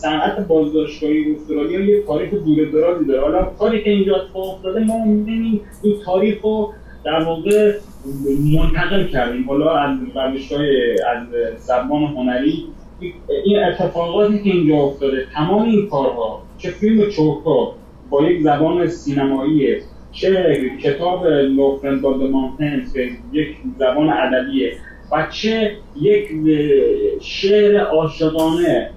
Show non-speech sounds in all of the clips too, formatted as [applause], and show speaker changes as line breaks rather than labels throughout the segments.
صنعت بازداشتگاهی استرالیا یه تاریخ دور درازی داره. حالا کاری که اینجا اتفاق افتاده ما می‌بینیم این تاریخ رو در واقع منتقل کردیم. حالا از روش‌های از زبان هنری این اتفاقاتی که اینجا افتاده تمام این کارها چه فیلم چوکا با یک زبان سینمایی چه کتاب لوفرند با مانتنز که یک زبان ادبیه و چه یک شعر عاشقانه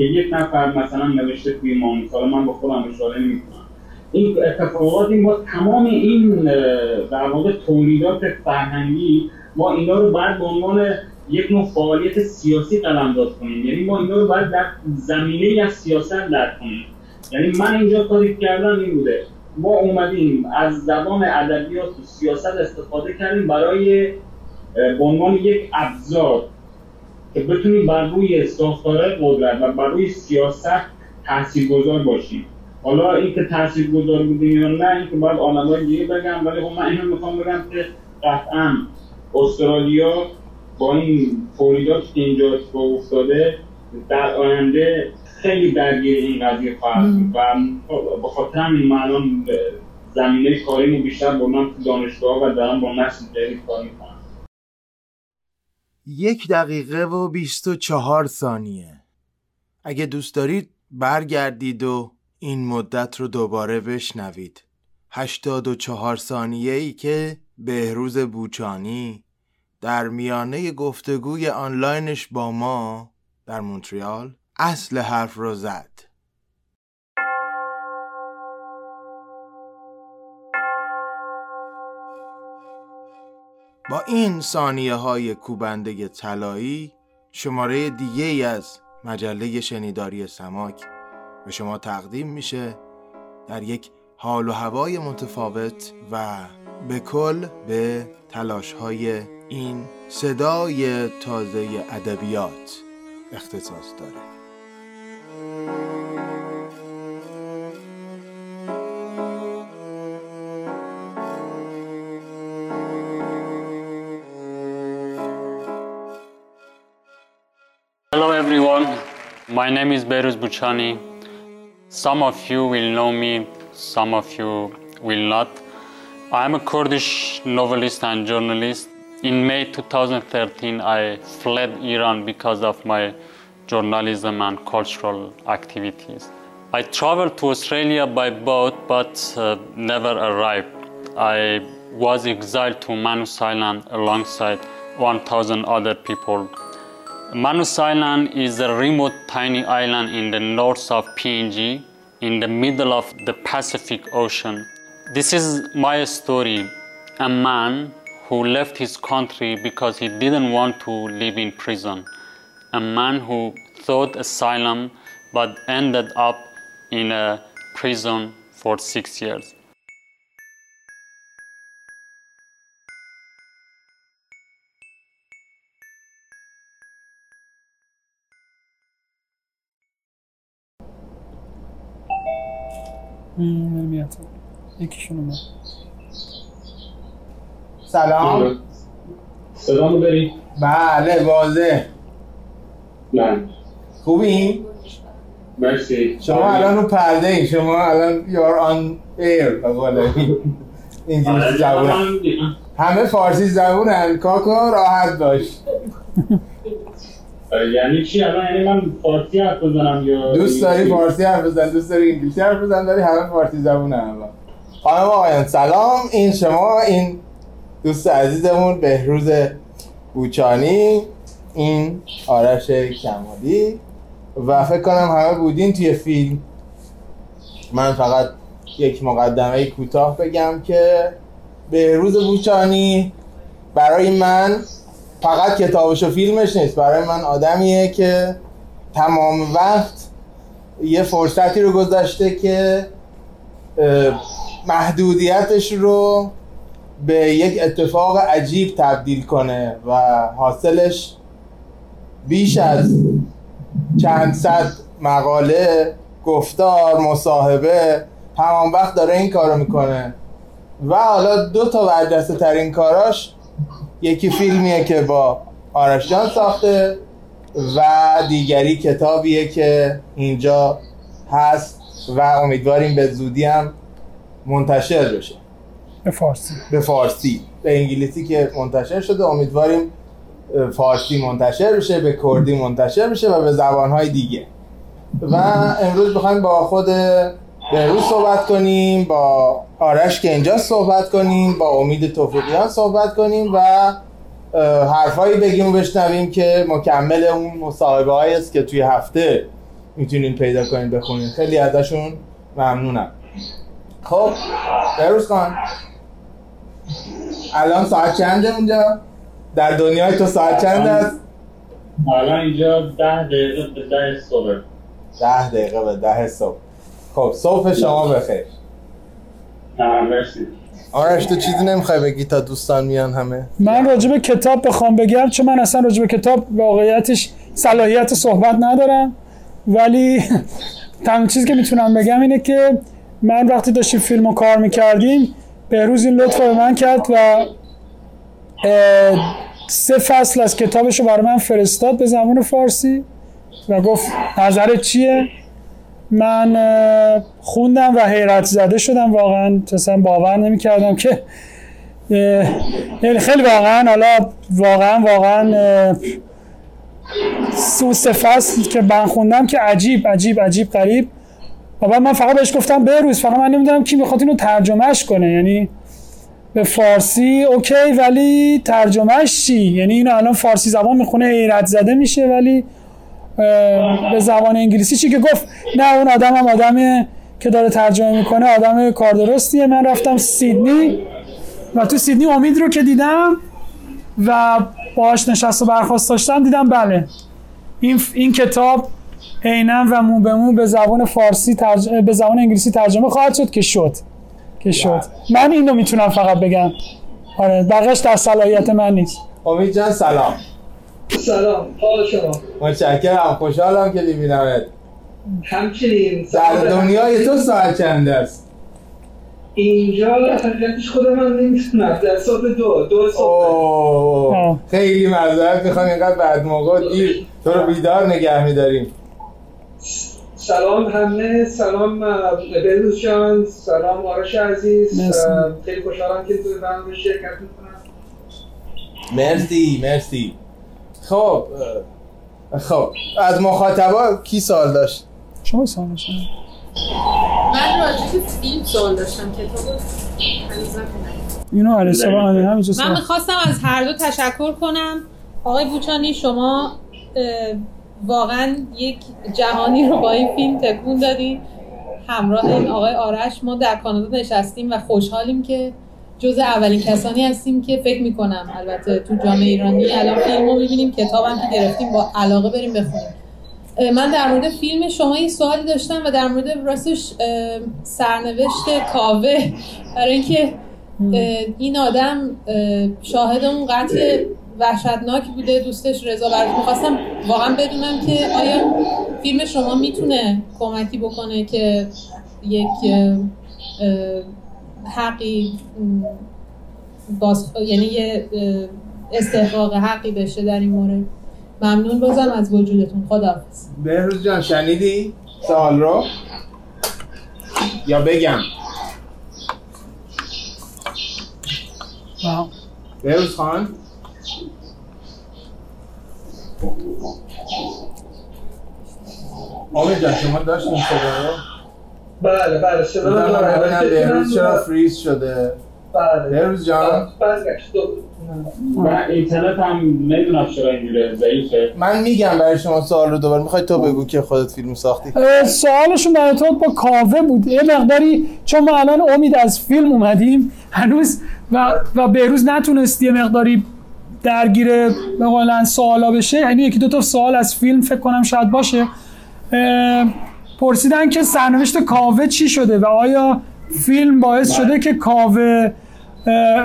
که یک نفر مثلا نوشته توی مانوس من با خودم اشاره نمی‌کنم این اتفاقاتی ما تمام این در واقع تولیدات فرهنگی ما اینا رو بعد به عنوان یک نوع فعالیت سیاسی قلمداد کنیم. یعنی ما اینا رو باید در زمینه از سیاست در کنیم. یعنی من اینجا کاری کردم این بوده. ما اومدیم از زبان ادبیات و سیاست استفاده کردیم برای به عنوان یک ابزار. که بتونیم بر روی ساختار قدرت و بر روی سیاست تاثیرگذار باشیم. حالا این که تاثیرگذار بودیم یا نه این که باید آدمای دیگه بگم ولی خب من اینو می‌خوام بگم که قطعا استرالیا با این تولیدات که اینجا افتاده در آینده خیلی درگیر این قضیه خواهد بود و به خاطر همین من الان زمینه کاریمو بیشتر بردم تو دانشگاه و دارم با نسل جدید کار می‌کنم.
یک دقیقه و بیست و چهار ثانیه. اگه دوست دارید برگردید و این مدت رو دوباره بشنوید. هشتاد و چهار ثانیه ای که بهروز بوچانی در میانه گفتگوی آنلاینش با ما در مونتریال اصل حرف رو زد. با این ثانیه های کوبنده طلایی شماره دیگه ای از مجله شنیداری سماک به شما تقدیم میشه در یک حال و هوای متفاوت و به کل به تلاش های این صدای تازه ادبیات اختصاص داره.
My name is Beruz Buchani. Some of you will know me, some of you will not. I am a Kurdish novelist and journalist. In May 2013, I fled Iran because of my journalism and cultural activities. I traveled to Australia by boat but uh, never arrived. I was exiled to Manus Island alongside 1,000 other people. Manus Island is a remote tiny island in the north of PNG in the middle of the Pacific Ocean. This is my story. A man who left his country because he didn't want to live in prison. A man who sought asylum but ended up in a prison for six years.
نمیاد یکیشون اومد.
سلام.
صدامو داری؟
بله واضح.
من
خوبی؟
مرسی.
شما الان رو پرده ای شما الان یار آن ایر انگلیسی زبون. همه فارسی زبونن کاکا راحت باش. [laughs]
یعنی چی؟ الان یعنی من فارسی حرف بزنم یا
دوست داری فارسی حرف بزن دوست داری انگلیسی حرف بزن داری همه فارسی زبون هم خانم آقایان سلام. این شما این دوست عزیزمون بهروز بوچانی این آرش کمالی. و فکر کنم همه بودین توی فیلم. من فقط یک مقدمه کوتاه بگم که بهروز بوچانی برای من فقط کتابش و فیلمش نیست. برای من آدمیه که تمام وقت یه فرصتی رو گذاشته که محدودیتش رو به یک اتفاق عجیب تبدیل کنه و حاصلش بیش از چند صد مقاله گفتار مصاحبه تمام وقت داره این کارو می‌کنه. و حالا دو تا برجسته ترین کاراش یکی فیلمیه که با آرش جان ساخته و دیگری کتابیه که اینجا هست و امیدواریم به زودی هم منتشر بشه.
به فارسی.
به فارسی. به انگلیسی که منتشر شده. امیدواریم فارسی منتشر بشه به کردی منتشر بشه و به زبانهای دیگه. و امروز بخوایم با خود بهروز صحبت کنیم با آرش که اینجا صحبت کنیم با امید توفیقیان صحبت کنیم و حرفایی بگیم و بشنویم که مکمل اون مصاحبه است که توی هفته می‌تونین پیدا کنین بخونین. خیلی ازشون ممنونم. خب بهروز خان. الان ساعت چنده اونجا؟ در دنیای تو ساعت چند است؟
الان اینجا ده دقیقه به ده صبح.
ده دقیقه به ده صبح. خب صبح شما بخیر.
مرسی.
آرش تو چیزی نمی‌خوای بگی تا دوستان میان همه؟
من راجع به کتاب بخوام بگم چون من اصلا راجع به کتاب واقعیتش صلاحیت صحبت ندارم. ولی [laughs] تنها چیزی که می‌تونم بگم اینه که من وقتی داشتیم فیلم رو کار می‌کردیم بهروز این لطف به من کرد و سه فصل از کتابش رو برای من فرستاد به زبان فارسی و گفت نظرت چیه؟ من خوندم و حیرت زده شدم واقعا. اصلا باور نمی‌کردم که اه، یعنی خیلی واقعا حالا واقعا واقعا اه، سو سه فصل که من خوندم که عجیب عجیب عجیب غریب. و بعد من فقط بهش گفتم بروز فقط من نمی‌دونم کی می‌خواد اینو ترجمهش کنه. یعنی به فارسی اوکی ولی ترجمهش چی؟ یعنی اینو الان فارسی زبان می‌خونه حیرت زده میشه ولی به زبان انگلیسی چی که گفت؟ نه اون آدم هم آدم که داره ترجمه می‌کنه آدم کار درستیه. من رفتم سیدنی و تو سیدنی امید رو که دیدم و باهاش نشست و برخواست داشتم دیدم بله. این, این کتاب عینا و مو به مو به زبان فارسی ترج... به زبان انگلیسی ترجمه خواهد شد که شد. که شد. من اینو می‌تونم فقط بگم. آره بقیش در صلاحیت من نیست.
امید جان سلام.
سلام حال شما.
متشکرم خوشحالم که میبینمت.
همچنین
در
سلام.
دنیای تو ساعت چند است؟
اینجا حقیقتش خودم هم نمی‌تونم در صبح دو دو صبح.
خیلی معذرت می‌خوام اینقدر بعد موقع دیر تو رو بیدار نگه میداریم.
سلام همه سلام اه، بهروز جان سلام آرش عزیز. خیلی خوشحالم که تو برنامه شرکت می‌کنم
مرسی مرسی. خب خب. از مخاطبا کی سوال داشت؟
شما سوال شما
من راجع به فیلم سوال داشتم کتاب.
اینو سوال آره همینجا
من می‌خواستم از هر دو تشکر کنم. آقای بوچانی شما واقعا یک جهانی رو با این فیلم تکون دادین. همراه این آقای آرش ما در کانادا نشستیم و خوشحالیم که جز اولین کسانی هستیم که فکر می‌کنم البته تو جامعه ایرانی الان فیلم رو می‌بینیم کتابم که گرفتیم با علاقه بریم بخونیم. من در مورد فیلم شما یه سوالی داشتم و در مورد راستش سرنوشت کاوه. برای اینکه این آدم اه، شاهد اون قتل وحشتناک بوده دوستش رضا برات می‌خواستم واقعا بدونم که آیا فیلم شما می‌تونه کمکی بکنه که یک حقی باز یعنی یه استحقاق حقی بشه در این مورد. ممنون بازم از وجودتون. خداحافظ.
بهروز جان شنیدی سوال رو؟ یا بگم. بهروز خان؟ امید جان شما داشتین صدا رو؟
بله بله صدا
بودم
دارم.
ببینم بهروز چرا فریز شده.
بله.
بهروز جان.
برگشت دو.
و اینترنت هم نمی‌دونم چرا اینجوری ضعیفه.
من میگم برای شما سوال رو دوباره. می‌خوای تو بگو که خودت فیلم ساختی؟
سوالشون در ارتباط با کاوه بود. یه مقداری چون ما الان امید از فیلم اومدیم هنوز و و بهروز نتونست یه مقداری درگیر به قولن سوالا بشه. یعنی یکی دو تا سوال از فیلم فکر کنم شاید باشه. پرسیدن که سرنوشت کاوه چی شده و آیا فیلم باعث شده که کاوه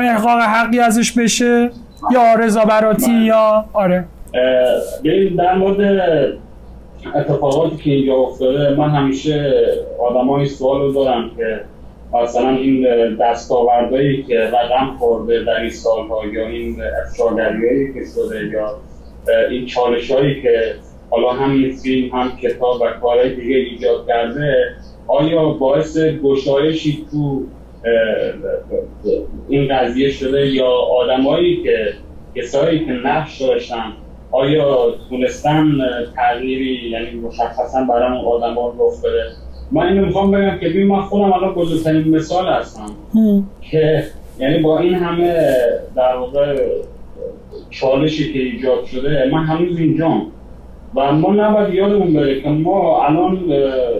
احقاق حقی ازش بشه یا رضا براتی یا آره.
ببین در مورد اتفاقاتی که اینجا افتاده من همیشه آدمای سوال رو دارم که مثلا این دستاوردهایی که رقم خورده در این سالها یا این افشاگریایی که شده یا این چالش هایی که حالا هم فیلم هم کتاب و کارهای دیگه ایجاد کرده آیا باعث گشایشی تو این قضیه شده یا آدمایی که کسایی که نقش داشتن آیا تونستن تغییری یعنی مشخصا برای اون آدم ها رخ بده؟ من اینو می‌خوام بگم که ببین من خودم الان بزرگترین مثال هستم که یعنی با این همه در واقع چالشی که ایجاد شده من هنوز اینجام. و ما نباید یادمون بره که ما الان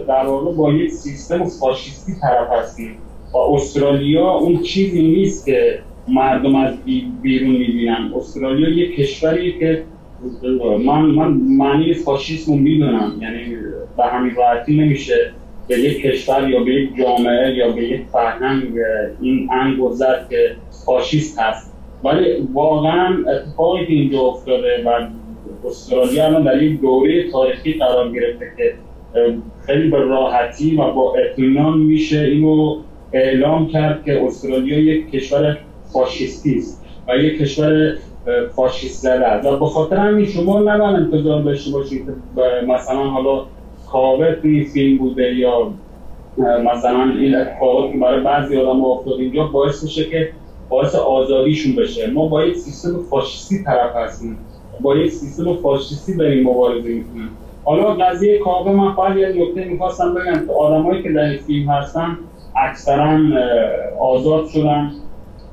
در واقع با یک سیستم فاشیستی طرف هستیم و استرالیا اون چیزی نیست که مردم از بیرون می‌بینن. استرالیا یک کشوری که من من معنی فاشیسم رو می‌دونم. یعنی به همین راحتی نمیشه به یک کشور یا به یک جامعه یا به یک فرهنگ این انگ که فاشیست هست. ولی واقعا اتفاقی که اینجا افتاده و استرالیا الان در یک دوره تاریخی قرار گرفته که خیلی به راحتی و با اطمینان میشه اینو اعلام کرد که استرالیا یک کشور فاشیستی است و یک کشور فاشیست زده است. و به خاطر همین شما نباید انتظار داشته باشید مثلا حالا کاوه توی فیلم بوده یا مثلا این اتفاقات که برای بعضی آدم افتاد اینجا باعث میشه که باعث آزادیشون بشه. ما با یک سیستم فاشیستی طرف هستیم. با یک سیستم فاشیستی داریم مبارزه می‌کنیم. حالا قضیه کاوه من فقط یه نکته می‌خواستم بگم که آدمایی که در فیلم هستن اکثرا آزاد شدن.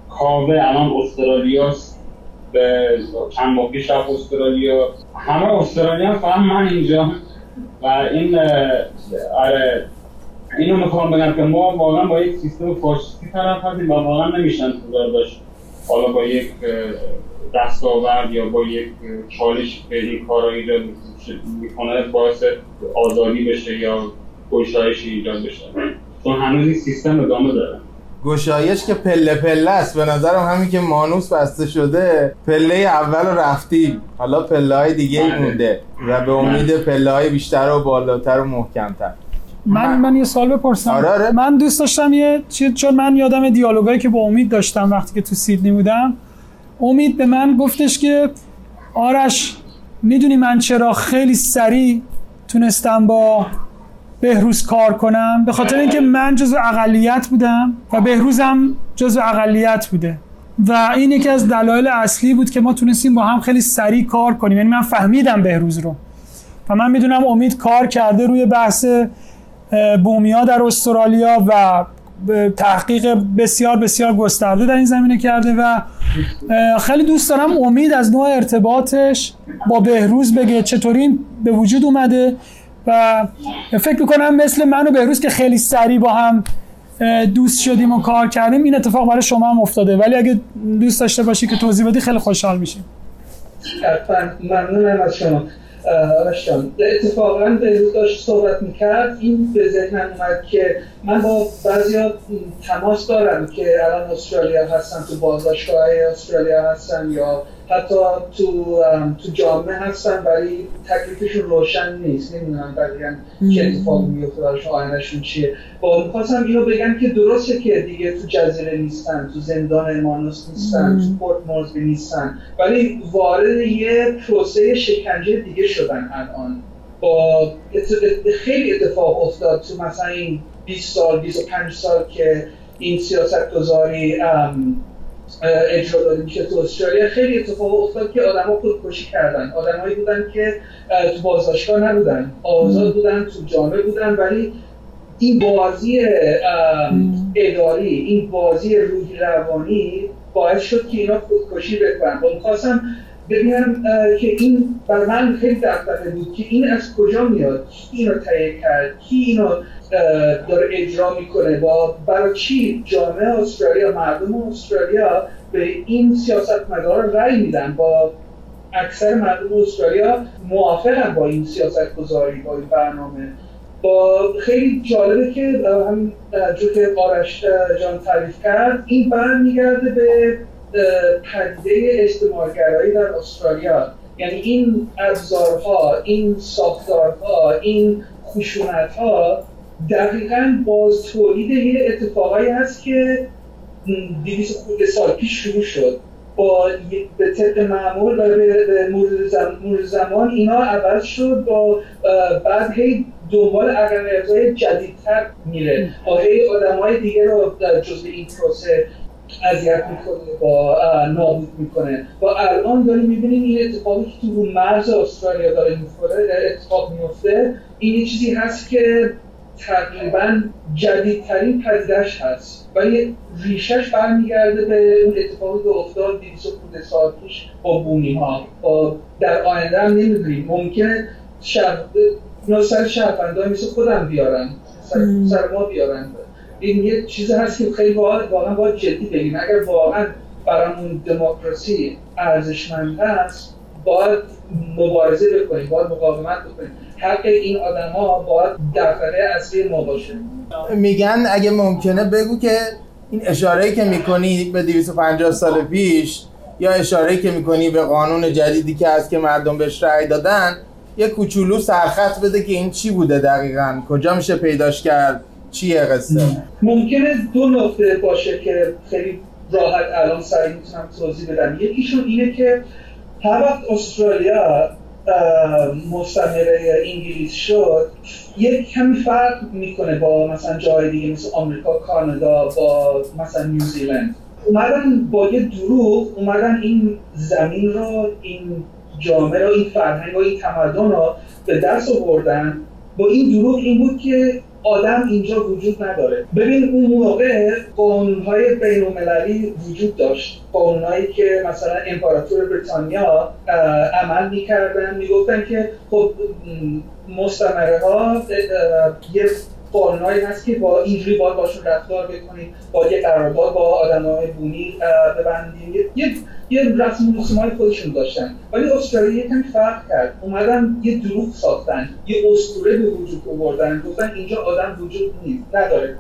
کاوه الان استرالیاست. به چند ماه پیش استرالیا. همه استرالیا فقط من اینجا. و این آره اینو می‌خوام بگم که ما واقعا با یک سیستم فاشیستی طرف هستیم و واقعا نمیشن انتظار داشت حالا با یک دستاورد یا با یک چالش که این کار ایجاد می‌کنه باعث آزادی بشه یا گشایش ایجاد بشه. چون هنوز این سیستم ادامه داره.
گشایش که پله پله است. به نظرم همین که مانوس بسته شده پله اول رفتی. حالا پله های دیگه ای
بله.
مونده و به امید پله های بیشتر و بالاتر و محکمتر.
من من یه سوال بپرسم.
آره، آره.
من دوست داشتم یه چیز چون من یادم دیالوگایی که با امید داشتم وقتی که تو سیدنی بودم امید به من گفتش که آرش می‌دونی من چرا خیلی سریع تونستم با بهروز کار کنم؟ به خاطر اینکه من جزو اقلیت بودم و بهروزم جزو اقلیت بوده. و این یکی از دلایل اصلی بود که ما تونستیم با هم خیلی سریع کار کنیم. یعنی من فهمیدم بهروز رو. و من می‌دونم امید کار کرده روی بحث بومیا در استرالیا و تحقیق بسیار بسیار گسترده در این زمینه کرده و خیلی دوست دارم امید از نوع ارتباطش با بهروز بگه چطوری به وجود اومده و فکر می‌کنم مثل من و بهروز که خیلی سریع با هم دوست شدیم و کار کردیم این اتفاق برای شما هم افتاده. ولی اگه دوست داشته باشی که توضیح بدی خیلی خوشحال میشیم.
ممنونم از شما. اه، آرش جان اتفاقا به داشت صحبت می‌کرد. این به ذهنم اومد که من با بعضی تماس دارم که الان استرالیا هستن تو بازداشتگاه استرالیا هستن یا حتی تو تو جامعه هستن ولی تکلیفشون روشن نیست. نمی‌دونم دقیقا چه اتفاقی میفته براشون آیندهشون چیه. با می‌خواستم اینو بگم که درسته که دیگه تو جزیره نیستن تو زندان مانوس نیستن تو پورت مورزبی نیستن. ولی وارد یه پروسه شکنجه دیگه شدن الان. با خیلی اتفاق افتاد تو مثلا این 20 سال 25 سال که این سیاست گذاری اجرا داده میشه تو استرالیا خیلی اتفاق افتاد که آدما خودکشی کردن. آدمایی بودن که تو بازداشتگاه نبودن آزاد بودن تو جامعه بودن ولی این بازی اداری این بازی روحی روانی باعث شد که اینا خودکشی بکنن. با می‌خواستم ببینم که این بر من خیلی دقدقه بود که این از کجا میاد؟ کی اینو تهیه کرد؟ کی اینو داره اجرا می‌کنه. با برای چی جامعه استرالیا مردم استرالیا به این سیاستمدارا رأی میدن؟ با اکثر مردم استرالیا موافقن با این سیاست گذاری با این برنامه. با خیلی جالبه که هم جو که آرش جان تعریف کرد این برمیگرده به پدیده اجتماعگرایی در استرالیا. یعنی این ابزارها این ساختارها این خشونتها دقیقا باز تولید یه اتفاقایی هست که 200 خورده سال پیش شروع شد. با به طبق معمول و به مرور زمان اینا عوض شد با بعد هی دنبال اقلیت‌های جدیدتر میره. با هی آدمای دیگه رو جزء این پروسه اذیت می‌کنه با نابود می‌کنه. و الان داریم می‌بینیم این اتفاقی که تو مرز استرالیا داره میفته اتفاق میفته این چیزی هست که تقریبا جدیدترین پدیدش هست ولی ریشش برمیگرده به اون اتفاقی که افتاد 200 سال پیش با بومی ها با در آینده هم نمی‌دونیم. ممکنه شب سر شهروندهای مثل خودم بیارن سر, سر ما بیارن. این یه چیز هست که خیلی واقعا باید جدی بگیم. اگر واقعا برامون دموکراسی ارزشمند هست باید مبارزه بکنیم باید مقاومت بکنیم. حق این آدما باید دفتره اصلی ما باشه.
میگن اگه ممکنه بگو که این اشاره که می‌کنی به 250 سال پیش یا اشاره که می‌کنی به قانون جدیدی که هست که مردم بهش رأی دادن یه کوچولو سرخط بده که این چی بوده دقیقا؟ کجا میشه پیداش کرد؟ چیه قصه؟
ممکنه دو نقطه باشه که خیلی راحت الان سریع می‌تونم توضیح بدم. یکیشون اینه که هر وقت استرالیا مستمره انگلیس شد یک کمی فرق می‌کنه با مثلا جای دیگه مثل آمریکا کانادا با مثلا نیوزیلند. اومدن با یه دروغ اومدن این زمین رو این جامعه رو این فرهنگ و این تمدن رو به دست آوردن. با این دروغ این بود که آدم اینجا وجود نداره. ببین اون موقع قانونهای بین المللی وجود داشت. قانونهایی که مثلا امپراتور بریتانیا عمل می‌کردن می‌گفتن که خب مستمره ها یه قانونهایی هست که با اینجوری باید باشون رفتار بکنیم با یه قرارداد با آدمای بومی ببندیم. یه یه رسم و های خودشون داشتن. ولی استرالیا یکم فرق کرد. اومدن یه دروغ ساختن یه اسطوره به وجود آوردن. گفتن اینجا آدم وجود نیست نداره.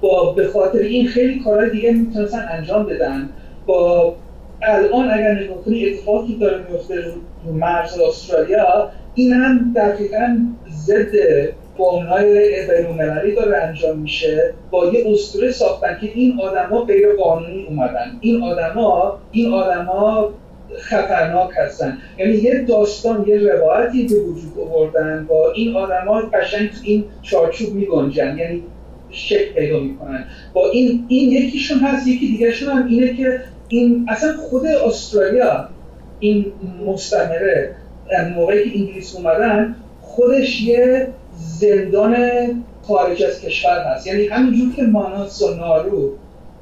با به خاطر این خیلی کارهای دیگه می‌تونستن انجام بدن. با الان اگر نگاه کنی اتفاقی داره میفته مرز استرالیا این هم دقیقا ضد قانونهای بینالمللی داره انجام میشه با یه اسطوره ساختن که این آدما غیر قانونی اومدن. این آدما این آدما خطرناک هستن. یعنی یه داستان یه روایتی به وجود آوردن با این آدما قشنگ تو این چارچوب میگنجن. یعنی شکل پیدا می‌کنن. با این این یکیشون هست یکی دیگهشون هم اینه که این اصلا خود استرالیا این مستمره موقعی که انگلیس اومدن خودش یه زندان خارج از کشور هست. یعنی همینجور که ماناس و نارو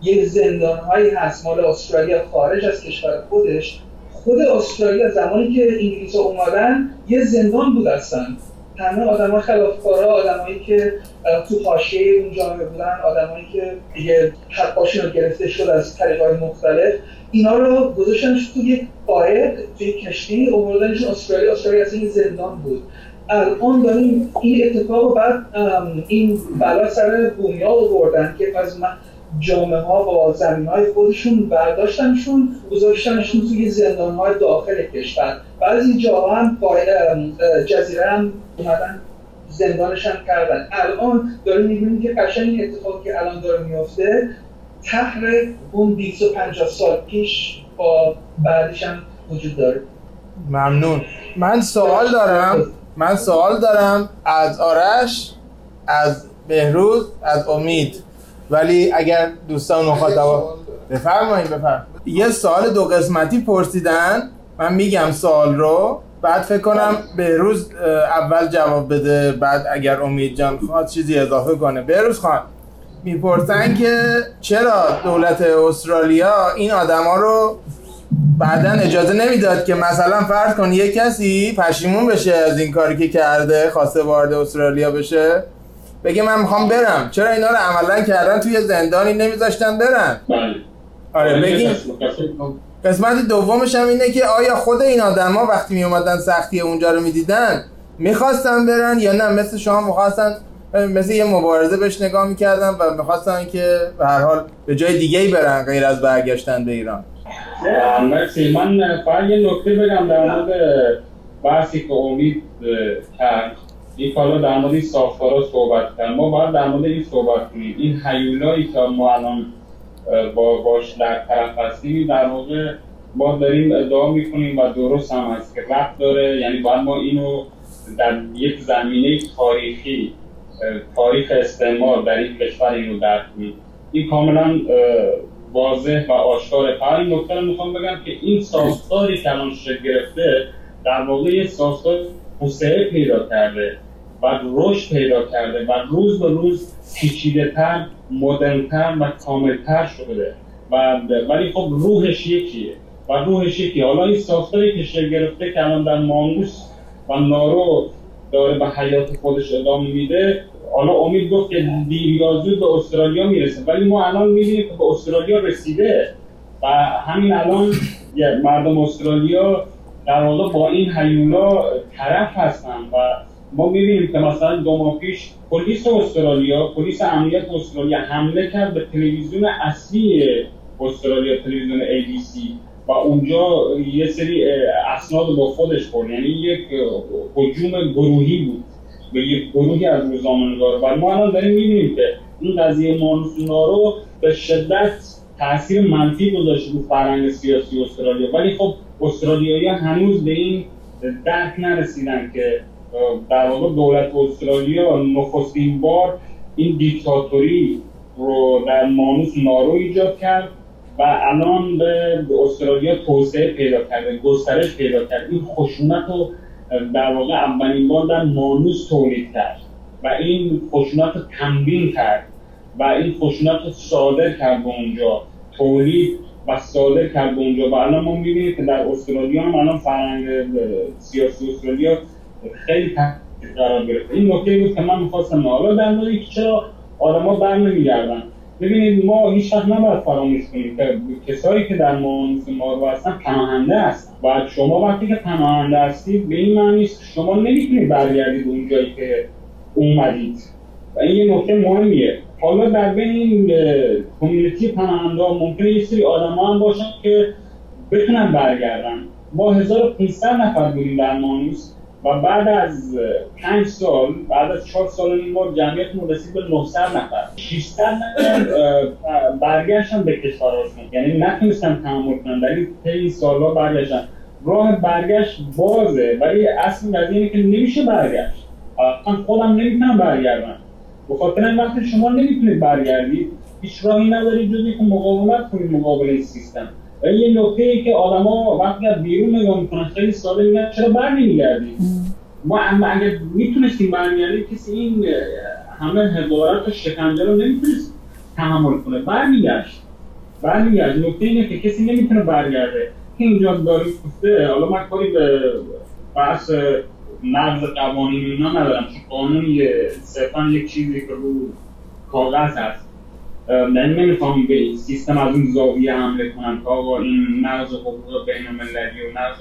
یه زندان هایی هست مال استرالیا خارج از کشور خودش خود استرالیا زمانی که انگلیس اومدن یه زندان بود هستن همه آدم های خلافکارا آدمایی که تو حاشیه اون جامعه بودن آدمایی که دیگه حقاشون رو گرفته شد از طریق های مختلف اینا رو گذاشتنش تو یک قایق توی کشتی اومدنش استرالیا. استرالیا این زندان بود. الان داریم این اتفاق بعد این بلا سر بومیا آوردن که از جامعه ها با زمین های خودشون برداشتنشون گذاشتنشون توی زندان های داخل کشور. بعضی جاها هم جزیره هم اومدن زندانش هم کردن. الان داریم می‌بینیم که قشنگ این اتفاقی که الان داره میافته تحر اون 250 سال پیش با بعدش هم وجود داره.
ممنون. من سوال دارم. من سوال دارم از آرش از بهروز از امید. ولی اگر دوستان مخاطبا بفرمایید بفرمایید. یه سوال دو قسمتی پرسیدن. من میگم سوال رو. بعد فکر کنم بهروز اول جواب بده. بعد اگر امید جان خواهد چیزی اضافه کنه. بهروز خان می‌پرسن که چرا دولت استرالیا این آدما رو بعدا اجازه نمی‌داد که مثلا فرض کن یه کسی پشیمون بشه از این کاری که کرده خواسته وارد استرالیا بشه. بگه من می‌خوام برم. چرا اینا رو عملا کردن؟ توی زندانی نمیذاشتن برن.
بله.
آره بگیم قسمت دومش هم اینه که آیا خود این آدما وقتی می اومدن سختی اونجا رو می‌دیدن می‌خواستن برن یا نه؟ مثل شما می‌خواستن مثل یه مبارزه بهش نگاه می‌کردن و می‌خواستن که به هر حال به جای دیگه برن غیر از برگشتن به ایران.
مرسی من فقط یه نکته بگم در مورد بحثی که امید کرد. این حالا در مورد این صحبت کرد. ما باید در مورد این صحبت کنیم. این حیولایی که ما الان با باش در طرف هستیم در واقع ما داریم ادعا می‌کنیم و درست هم هست که رفت داره. یعنی باید ما اینو در یک زمینه تاریخی تاریخ استعمار در این کشور اینو درک کنیم. این کاملا واضح و آشکاره فقط این نکته می‌خوام بگم که این ساختاری که الان گرفته در واقع یه ساختار توسعه پیدا کرده و رشد پیدا کرده و روز به روز پیچیده تر مدرنتر و کاملتر شده. و ولی خب روحش یکیه و روحش یکیه. حالا این ساختاری که شکل گرفته که الان در مانوس و نارو داره به حیات خودش ادامه میده حالا امید گفت که دیر یا به استرالیا می‌رسه ولی ما الان می‌بینیم که به استرالیا رسیده و همین الان مردم استرالیا در واقع با این هیولا طرف هستن و ما می‌بینیم که مثلا دو ماه پیش پلیس استرالیا پلیس امنیت استرالیا حمله کرد به تلویزیون اصلی استرالیا تلویزیون ABC و اونجا یه سری اسناد با خودش برد. یعنی یک هجوم گروهی بود. به یک گروهی از روزنامه‌نگارا و ما الان داریم می‌بینیم که این قضیه مانوسونا رو به شدت تاثیر منفی گذاشته بود فرهنگ سیاسی استرالیا. ولی خب استرالیایی هنوز به این درک نرسیدن که در واقع دولت استرالیا نخستین بار این دیکتاتوری رو در مانوس نارو ایجاد کرد و الان به استرالیا توسعه پیدا کرده گسترش پیدا کرد این خشونت رو در واقع اولین بار در مانوس تولید کرد و این خشونت تنبین کرد و این خشونت رو صادر کرد به اونجا تولید و صادر کرد به اونجا. و الان ما می‌بینیم که در استرالیا هم الان فرهنگ سیاسی استرالیا خیلی تحت قرار گرفته. این نکته بود که من می‌خواستم حالا در مورد چرا آدما بر نمیگردن ببینید ما هیچ وقت نباید فراموش کنیم که کسایی که در مانوس ما هستن پناهنده هستن. و شما وقتی که پناهنده هستید به این معنی است شما نمی‌تونید برگردید اون جایی که اومدید. و این یه نکته مهمیه. حالا در بین این کمیونیتی پناهنده ممکنه یه سری آدم هم باشن که بتونن برگردن. ما 1500 نفر بودیم در مانوس و بعد از پنج سال بعد از چهار سال این ما جمعیت رسید به 900 نفر. 600 نفر برگشتن به کشورشون یعنی نتونستن تحمل کنن در این طی سالها برگشتن. راه برگشت بازه ولی اصل از اینه که نمیشه برگشت. من خودم نمی‌تونم برگردم. به خاطر این وقتی شما نمی‌تونید برگردید هیچ راهی ندارید جز اینکه مقاومت کنید مقابل این سیستم. و یه نکته ای که آدما وقتی از بیرون نگاه می‌کنن خیلی ساده میگن چرا بر نمیگردیم ما اما اگر می‌تونستیم برمیگردیم کسی این همه حقارت و شکنجه رو نمی‌تونست تحمل کنه. برمیگشت برمیگشت نکته اینه که کسی نمی‌تونه برگرده. که اینجا داریم گفته حالا من کاری به بحث نقض قوانین اینا ندارم چون قانون صرفا یک چیزی که رو کاغذ هست. من نمی‌خوام به سیستم از اون زاویه حمله کنم تا آقا این نقض حقوق بین المللی و نقض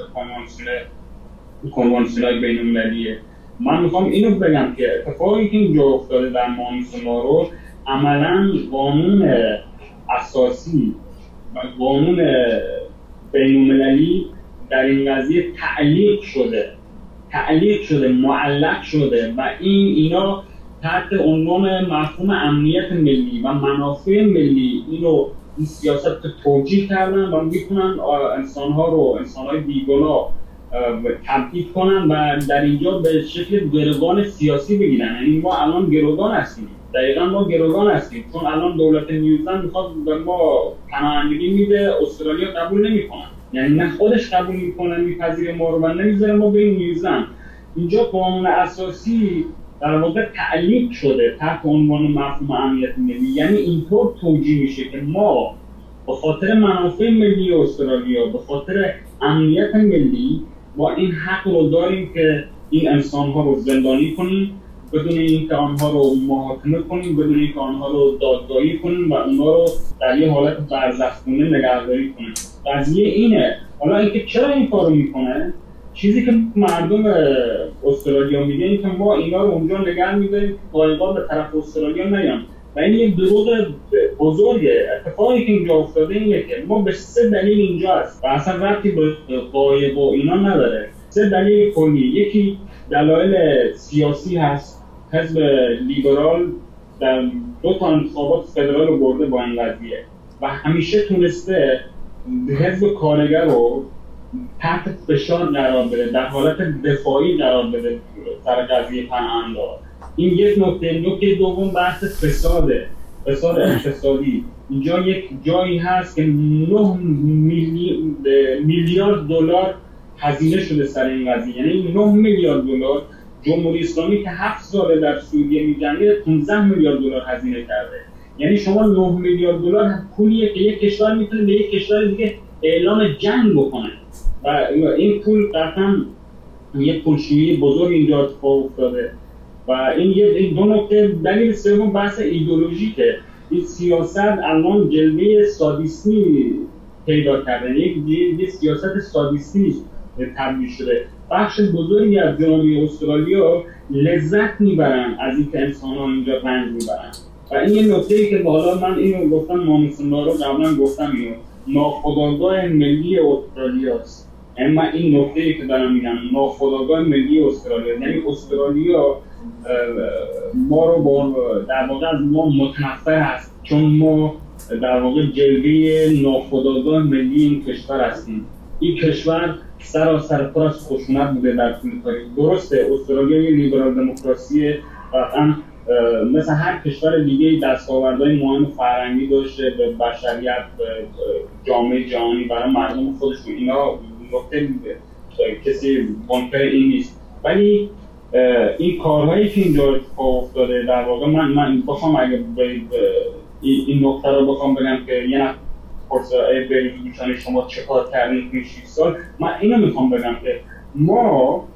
کنوانسیون بین المللیه من می‌خوام اینو بگم که اتفاقی که اینجا افتاده در مانوس ما رو عملا قانون اساسی و قانون بین المللی در این قضیه تعلیق شده تعلیق شده معلق شده و این اینا تحت عنوان مفهوم امنیت ملی و منافع ملی اینو این سیاست توجیه کردن و می‌تونن انسانها رو انسانهای بیگناه تبدیل کنن و در اینجا به شکل گروگان سیاسی بگیرن. یعنی ما الان گروگان هستیم. دقیقا ما گروگان هستیم. چون الان دولت نیوزلند می‌خواد به ما پناهندگی میده استرالیا قبول نمی‌کنن یعنی نه خودش قبول می‌کنه میپذیره ما رو و نمی‌ذاره ما بریم نیوزلند. اینجا قانون اساسی در واقع تعلیق شده تحت عنوان مفهوم امنیت ملی. یعنی اینطور توجیه میشه که ما به خاطر منافع ملی استرالیا به خاطر امنیت ملی ما این حق رو داریم که این انسان ها رو زندانی کنیم. بدون اینکه آنها رو محاکمه کنیم بدون اینکه آنها رو دادگاهی کنیم و اونها رو در یه حالت برزخونه نگهداری کنیم. قضیه اینه. حالا اینکه چرا این کارو می‌کنه؟ چیزی که مردم استرالیا میگه این که ما اینا رو اونجا نگه میداریم قایقا به طرف استرالیا نیان. و این یک دروغ بزرگه اتفاقی که اینجا افتاده اینه که ما به سه دلیل اینجا هست و اصلا ربطی به قایق و اینا نداره. سه دلیل کلی. یکی دلایل سیاسی هست. حزب لیبرال در دو تا انتخابات فدرال رو برده با این قضیه و همیشه تونسته حزب کارگر رو تحت فشار قرار بده در حالت دفاعی قرار بده سر قضیه پناهنده این یک نکته نکته دوم بحث فساده فساد اقتصادی. اینجا یک جایی هست که 9 میلیارد دلار هزینه شده سر این قضیه. یعنی 9 میلیارد دلار جمهوری اسلامی که 7 ساله در سوریه میجنگه 15 میلیارد دلار هزینه کرده. یعنی شما 9 میلیارد دلار پولیه که یک کشور می‌تونه به یک کشور دیگه اعلام جنگ بکنه. و این پول قطعا یک پولشویی بزرگ اینجا اتفاق افتاده. و این یه دو نکته دلیل سوم بحث ایدولوژیکه این سیاست الان جلوه سادیسمی پیدا کرده. یک یه سیاست سادیسمی تبدیل شده. بخش بزرگی از جنوبی استرالیا لذت می‌برن از اینکه انسان ها اینجا رنج می‌برن. و این یه نکته ای که بالا من اینو گفتم مامسنا رو قبلا گفتم اینو ناخداگاه ملی استرالیاست. یعنی من این نکته ای که دارم میگم ناخداگاه ملی استرالیا یعنی استرالیا ما رو با در واقع از ما متنفر هست چون ما در واقع جلوه ناخداگاه ملی این کشور هستیم. این کشور سراسر پر از خشونت بوده در طول تاریخ درسته استرالیا یه لیبرال دموکراسی قطعا مثل هر کشور دیگه دستاوردهای مهم فرهنگی داشته به بشریت به جامعه جهانی برای مردم خودش اینا نکته کسی منکر این نیست. ولی این کارهایی که اینجا افتاده در واقع من من بخوام اگه این نکته رو بخوام بگم که یه نفر پرسه ای شما چه کار کردین توی 6 سال؟ من اینو می‌خوام بگم که ما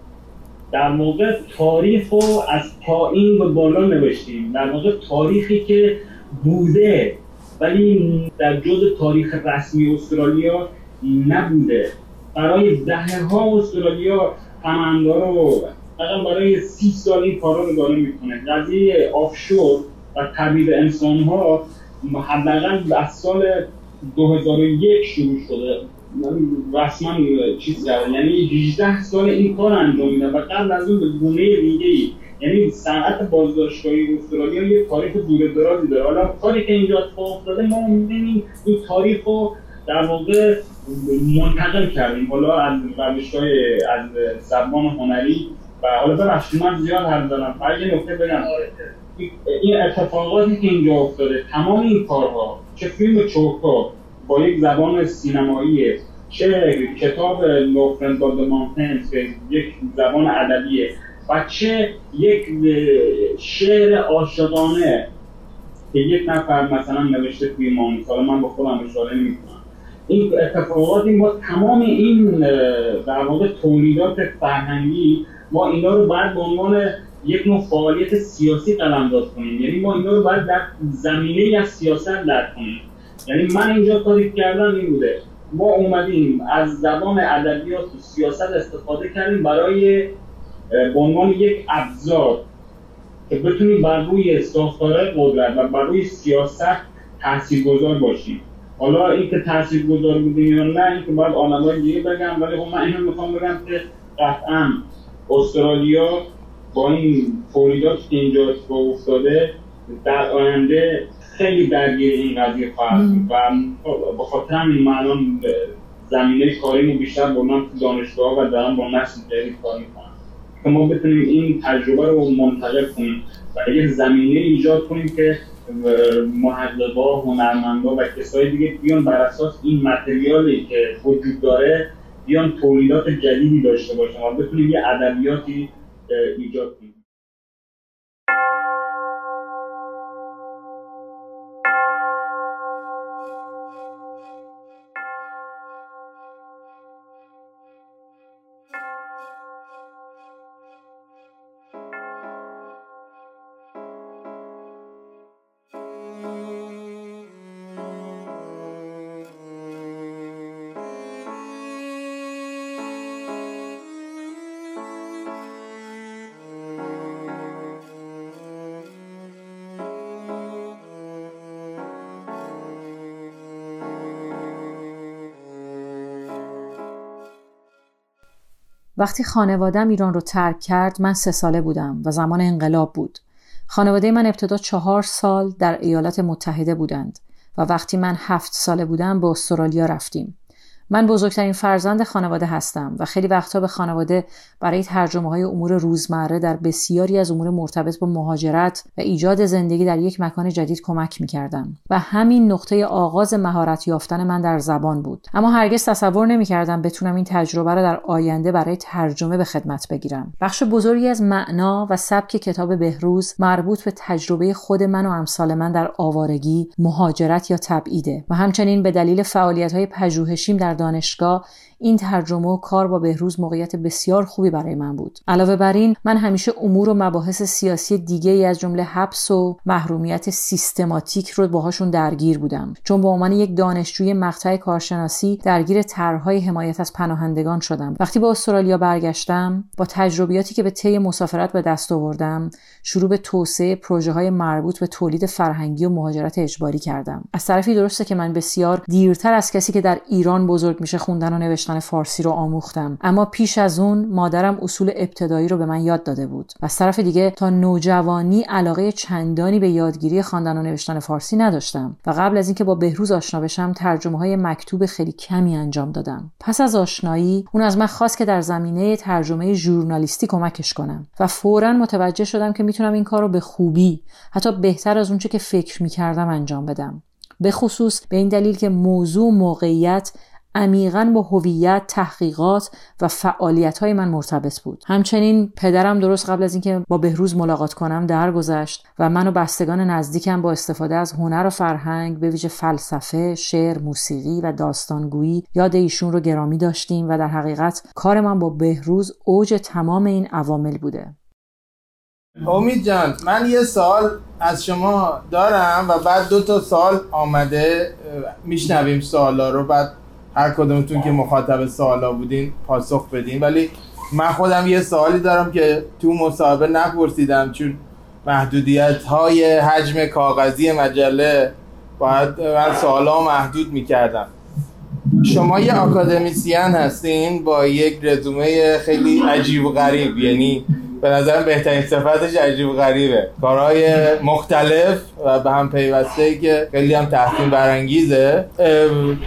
در واقع تاریخ رو از پایین به بالا نوشتیم. در واقع تاریخی که بوده ولی در جز تاریخ رسمی استرالیا نبوده. برای دهه ها استرالیا پناهنده رو فقط برای سی سال این کارا رو داره می‌کنه. قضیه آفشور و تبعید انسان ها حداقل از سال 2001 شروع شده. رسما چیز کرده یعنی 18 سال این کار انجام میدن و قبل از اون به گونه دیگه ای یعنی صنعت بازداشتگاهی استرالیا یه تاریخ دور درازی داره. حالا کاری که اینجا اتفاق افتاده ما می‌بینیم این تاریخ رو در واقع منتقل کردیم. حالا از روشهای از زبان هنری. و حالا ببخشید من زیاد حرف دارم یه نکته بگم. این اتفاقاتی که اینجا افتاده تمام این کارها چه فیلم چوکا با یک زبان سینمایی چه کتاب لوفرند مانتنز که یک زبان ادبیه و چه یک شعر عاشقانه که یک نفر مثلا نوشته توی مانوس حالا من با خودم اشاره نمی‌کنم. این اتفاقاتی ما تمام این در واقع تولیدات فرهنگی ما اینا رو بعد به عنوان یک نوع فعالیت سیاسی قلمداد کنیم. یعنی ما اینا رو باید در زمینه از سیاست در کنیم. یعنی من اینجا کاری کردم این بوده. ما اومدیم از زبان ادبیات و سیاست استفاده کردیم برای به عنوان یک ابزار که بتونیم بر روی ساختارهای قدرت و بر روی سیاست تاثیرگذار باشیم. حالا این که تاثیرگذار بودیم یا نه این که باید آدمای دیگه بگم ولی خب من اینو می‌خوام بگم که قطعا استرالیا با این تولیدات که اینجا اتفاق افتاده در آینده خیلی درگیر این قضیه خواهد و به خاطر همین من الان زمینه کاریمو بیشتر بردم تو دانشگاه و دارم با نسل جدید کار می‌کنم. که ما بتونیم این تجربه رو منتقل کنیم و یک زمینه ایجاد کنیم که محققا هنرمندا و کسای دیگه بیان بر اساس این متریالی که وجود داره بیان تولیدات جدیدی داشته باشن و بتونیم یه ادبیاتی ایجاد
وقتی خانوادم ایران رو ترک کرد من سه ساله بودم و زمان انقلاب بود. خانواده من ابتدا چهار سال در ایالات متحده بودند و وقتی من هفت ساله بودم به استرالیا رفتیم. من بزرگترین فرزند خانواده هستم و خیلی وقتا به خانواده برای ترجمه های امور روزمره در بسیاری از امور مرتبط با مهاجرت و ایجاد زندگی در یک مکان جدید کمک می کردم و همین نقطه آغاز مهارت یافتن من در زبان بود. اما هرگز تصور نمی کردم بتونم این تجربه را در آینده برای ترجمه به خدمت بگیرم. بخش بزرگی از معنا و سبک کتاب بهروز مربوط به تجربه خود من و امثال من در آوارگی مهاجرت یا تبعیده و همچنین به دلیل فعالیت های پژوهشیم در دانشگاه این ترجمه و کار با بهروز موقعیت بسیار خوبی برای من بود. علاوه بر این من همیشه امور و مباحث سیاسی دیگه ای از جمله حبس و محرومیت سیستماتیک رو باهاشون درگیر بودم. چون به عنوان یک دانشجوی مقطع کارشناسی درگیر طرحهای حمایت از پناهندگان شدم. وقتی به استرالیا برگشتم با تجربیاتی که به طی مسافرت به دست آوردم شروع به توسعه پروژه های مربوط به تولید فرهنگی و مهاجرت اجباری کردم. از طرفی درسته که من بسیار دیرتر از کسی که در ایران بزرگ میشه خوندن و نوشتن فارسی رو آموختم. اما پیش از اون مادرم اصول ابتدایی رو به من یاد داده بود و از طرف دیگه تا نوجوانی علاقه چندانی به یادگیری خواندن و نوشتن فارسی نداشتم و قبل از اینکه با بهروز آشنا بشم ترجمه های مکتوب خیلی کمی انجام دادم. پس از آشنایی اون از من خواست که در زمینه ترجمه ژورنالیستی کمکش کنم و فورا متوجه شدم که می‌تونم این کار رو به خوبی حتی بهتر از اونچه که فکر می‌کردم انجام بدم. به خصوص به این دلیل که موضوع موقعیت عمیقا با هویت تحقیقات و فعالیت های من مرتبط بود. همچنین پدرم درست قبل از اینکه با بهروز ملاقات کنم درگذشت و من و بستگان نزدیکم با استفاده از هنر و فرهنگ به ویژه فلسفه شعر موسیقی و داستانگویی یاد ایشون رو گرامی داشتیم و در حقیقت کار من با بهروز اوج تمام این عوامل بوده.
امید جان من یه سال از شما دارم و بعد دو تا سال آمده میشنویم سوالا رو بعد هر کدومتون که مخاطب سوالا بودین پاسخ بدین. ولی من خودم یه سوالی دارم که تو مصاحبه نپرسیدم چون محدودیت های حجم کاغذی مجله باید من سوالا محدود می‌کردم. شما یه اکادمیسیان هستین با یک رزومه خیلی عجیب و غریب یعنی به نظرم بهترین صفتش عجیب و غریبه. کارهای مختلف و به هم پیوسته که خیلی هم تحسین برانگیزه.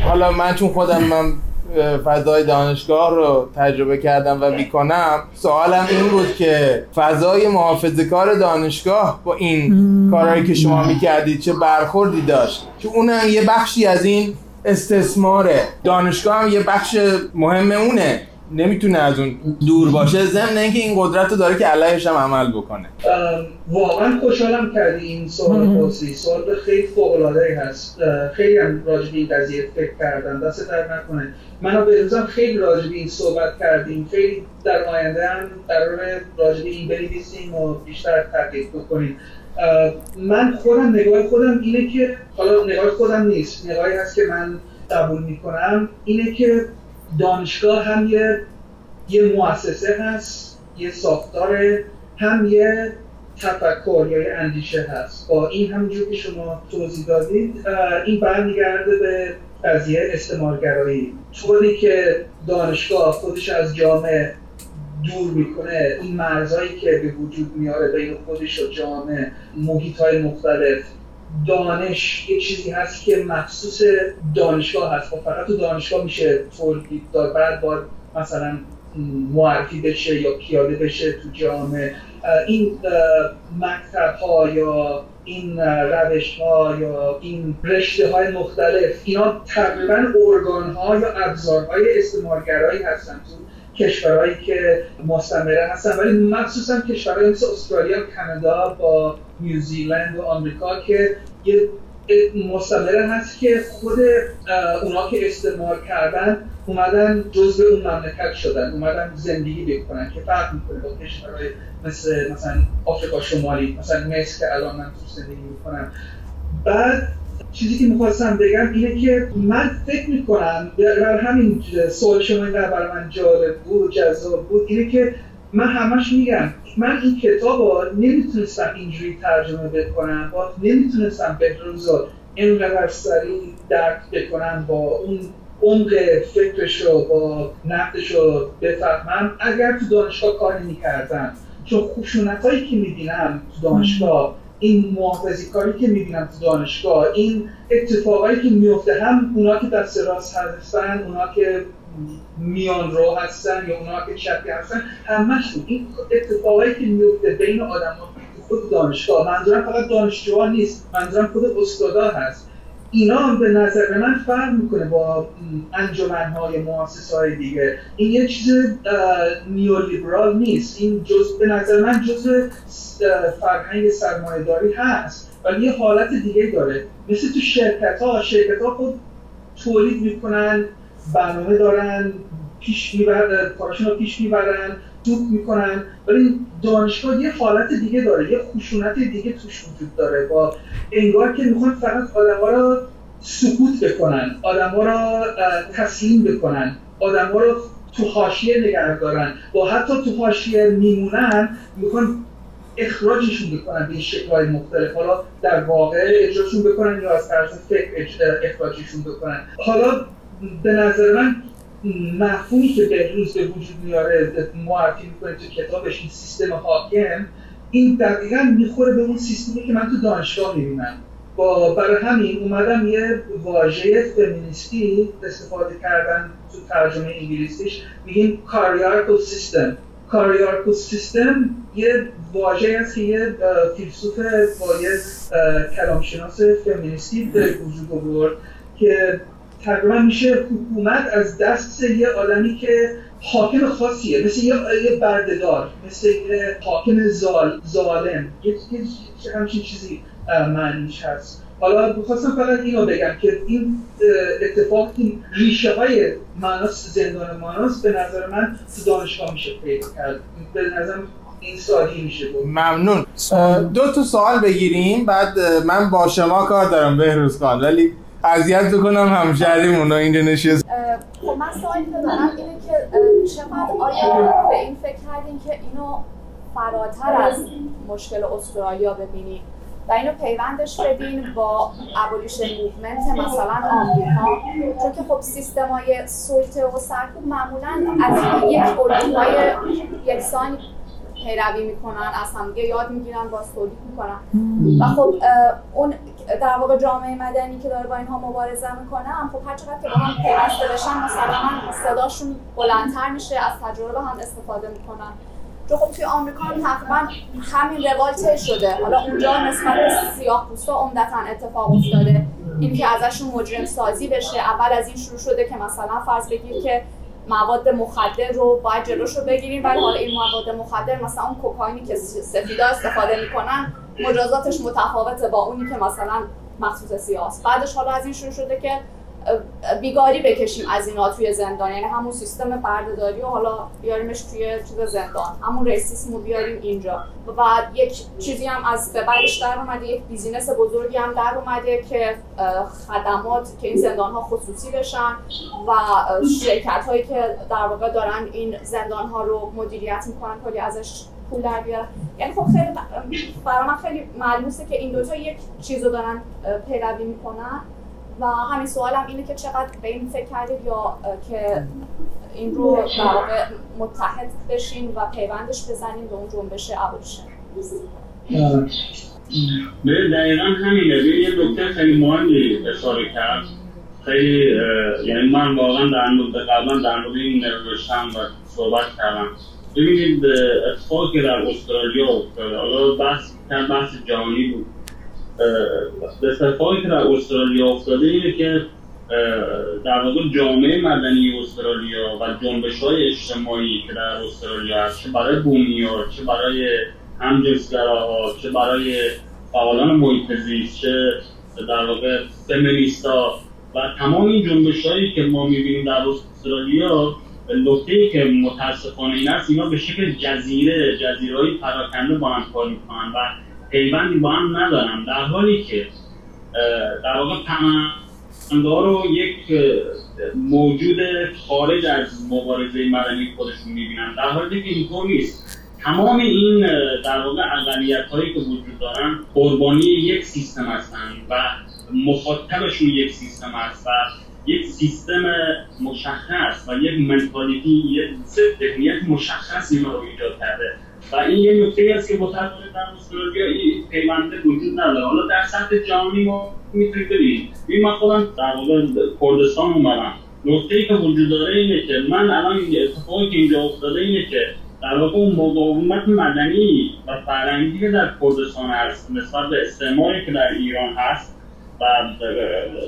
حالا من چون خودم من فضای دانشگاه رو تجربه کردم و می‌کنم سوالم این بود که فضای محافظه کار دانشگاه با این کارهایی که شما می‌کردید چه برخوردی داشت؟ چون اونم یه بخشی از این استثماره دانشگاه هم یه بخش مهم اونه. نمی‌تونه از اون دور باشه. ضمن اینکه این قدرت رو داره که علیهش هم عمل بکنه.
واقعا خوشحالم کردی این سوال پرسی. سوال خیلی فوق العاده هست. خیلی هم راجع به این قضیه فکر کردم. دست در نکنه. من به روزم خیلی راجع به این صحبت کردیم. خیلی در آینده هم قرار راجع به این بنویسیم و بیشتر تحقیق بکنیم. من خودم نگاه خودم اینه که حالا نگاه خودم نیست. نگاهی هست که من قبول می‌کنم. اینه که دانشگاه هم یه یه مؤسسه هست یه ساختار هم یه تفکر یا یه اندیشه هست. با این همونجور که شما توضیح دادید این برمیگرده به قضیه استعمارگرایی. طوری که دانشگاه خودش از جامعه دور می‌کنه این مرزهایی که به وجود میاره بین خودش و جامعه محیط های مختلف دانش یه چیزی هست که مخصوص دانشگاه هست. و خب فقط تو دانشگاه میشه تولید داد بعد باید مثلا معرفی بشه یا پیاده بشه تو جامعه. این مکتب ها یا این روش ها یا این رشته های مختلف اینا تقریبا ارگان ها یا ابزارهای استعمارگرایی هستن. تو کشورهایی که مستمره هستن ولی مخصوصا کشورهایی مثل استرالیا کانادا با نیوزیلند و آمریکا که یه مستمره هست که خود اونا که استعمار کردن اومدن جزء اون مملکت شدن اومدن زندگی بکنن که فرق می‌کنه با کشورهای مثل مثلا آفریقا شمالی مثلا مصر که الان من زندگی می‌کنم بعد چیزی که می‌خواستم بگم اینه که من فکر می‌کنم در همین سوال شما برای من جالب بود جذاب بود اینه که من همش میگم من این کتاب رو نمی‌تونستم اینجوری ترجمه بکنم با نمی‌تونستم بهروز رو اینقدر سریع درک بکنم با اون عمق فکرش رو با نقدش رو بفهمم. اگر تو دانشگاه کار نمی‌کردم چون خشونت هایی که می‌بینم تو دانشگاه این محافظی کاری که می‌بینم تو دانشگاه این اتفاقایی که میفته هم اونا که دست راست هستن اونا که میان رو هستن یا اونا که چپی هستن همشون این اتفاقایی که میفته بین آدم خود دانشگاه. منظورم فقط دانشجوها نیست منظورم خود استادا هست. اینا به نظر من فرق می‌کنه با انجمنهای مؤسسه های دیگه. این یه چیز نیولیبرال نیست. این جز به نظر من جز فرهنگ سرمایه داری هست ولی یه حالت دیگه داره. مثل تو شرکت ها شرکت ها خود تولید می‌کنن برنامه دارن پیش می‌برن کارشون رو پیش می‌برن. دوب می‌کنن. ولی دانشگاه یه حالت دیگه داره یه خشونت دیگه توش وجود داره با انگار که می‌خوان فقط آدم رو سکوت بکنن آدم رو تسلیم بکنن آدم رو تو حاشیه نگه دارن. با حتی تو حاشیه میمونن می‌خوان اخراجشون بکنن به شکلهای مختلف. حالا در واقع اجراشون بکنن یا از طرف فکر اخراجشون بکنن. حالا به نظر من مفهومی که بهروز به وجود میاره معرفی می‌کنه تو کتابش این سیستم حاکم این دقیقا می‌خوره به اون سیستمی که من تو دانشگاه می‌بینم. با برای همین اومدم یه واژه فمینیستی استفاده کردن تو ترجمه انگلیسیش میگیم کاریارکل سیستم. کاریارکل سیستم یه واژه است که یه فیلسوف با یه کلامشناس فمینیستی به وجود آورد که تقریبا میشه حکومت از دست یه آدمی که حاکم خاصیه مثل یه, یه بردهدار مثل یه حاکم زال، ظالم. یه همچین چیزی معنیش هست. حالا بخواستم فقط اینو بگم که این اتفاق این ریشه های ماناس زندان ماناس به نظر من تو دانشگاه میشه پیدا کرد. به نظر این سالی میشه
ممنون. دو تا سوال بگیریم بعد من با شما کار دارم بهروز خان ولی اذیت بکنم همشهریمون اینجا نشست.
خب من سوالی که دارم اینه که چقدر آیا به این فکر کردین که اینو فراتر از مشکل استرالیا ببینید و اینو پیوندش بدین با abolition movement مثلا آمریکا. چون که خب سیستم های سلطه و سرکوب معمولا از یک الگوهای یکسانی پیروی می‌کنن از همدیگه یاد می‌گیرن با تولید می‌کنن. و خب اون در واقع جامعه مدنی که داره با اینها مبارزه می‌کنه هم خب هر چقدر که با هم پیوسته بشن مثلا صداشون بلندتر میشه از تجربه هم استفاده می‌کنن. چون خب توی آمریکا هم تقریبا همین روال شده. حالا اونجا نسبت به سیاه پوستا عمدتا اتفاق افتاده. این که ازشون مجرم سازی بشه اول از این شروع شده که مثلا فرض بگیر که مواد مخدر رو باید جلوش رو بگیریم ولی حالا این مواد مخدر مثلا اون کوکائینی که سفیدا استفاده می‌کنن مجازاتش متفاوته با اونی که مثلا مخصوص سیاست. بعدش حالا از این شروع شده که بیگاری بکشیم از اینا توی زندان. یعنی همون سیستم بردهداری و حالا بیاریمش توی چیز زندان. همون ریسیسم رو بیاریم اینجا. و بعد یک چیزی هم از به بعدش در اومده یک بیزینس بزرگی هم در اومده که خدمات که این زندان ها خصوصی بشن و شرکت هایی که در واقع دارن این زندان ها رو مدیریت می‌کنن کلی ازش پول در بیارن یعنی خب خیلی برای من خیلی معلومه که این دوتا یک چیز رو دارن پیروی می‌کنن. و همین سوالم اینه که چقدر به این فکر کردید یا که این رو در واقع متحد بشین و پیوندش بزنین به اون جنبش ابولیشن
به دقیقا همینه. به یه نکته خیلی مهمی اشاره کرد. خیلی یعنی من واقعا در مورد قبلا در مورد این نوشتم و صحبت کردم. ببینید اتفاقی که در استرالیا افتاده. حالا بحث بحث جهانی بود. اتفاقی که در استرالیا افتاده اینه که در واقع جامعه مدنی استرالیا و جنبش های اجتماعی که در استرالیا هست چه برای بومیا چه برای همجنسگراها چه برای فعالان محیط زیست چه در واقع فمینیستا و تمام این جنبش هایی که ما می‌بینیم در استرالیا نکته که متاسفانه این است اینا به شکل جزیره جزیره های پراکنده با هم کار می‌کنن و پیوندی با هم ندارن. در حالی که در واقع پناهنده رو یک موجود خارج از مبارزه مدنی خودشون می‌بینن. در حالی که اینطور نیست. تمام این در واقع اقلیت هایی که وجود دارن قربانی یک سیستم هستن و مخاطبشون یک سیستم هست و یک سیستم مشخص و یک منتالیتی یک ذهنیت مشخص اینا رو ایجاد کرده. و این یه نکته است که متأسفانه در استرالیا این پیونده وجود نداره. حالا در سطح جهانی ما می‌تونید ببینید این من خودم در واقع کردستان اومدم. نکته ای که وجود داره اینه که من الان اتفاقی که اینجا افتاده اینه که در واقع اون مقاومت مدنی و فرهنگی که در کردستان هست نسبت به استعماری که در ایران هست و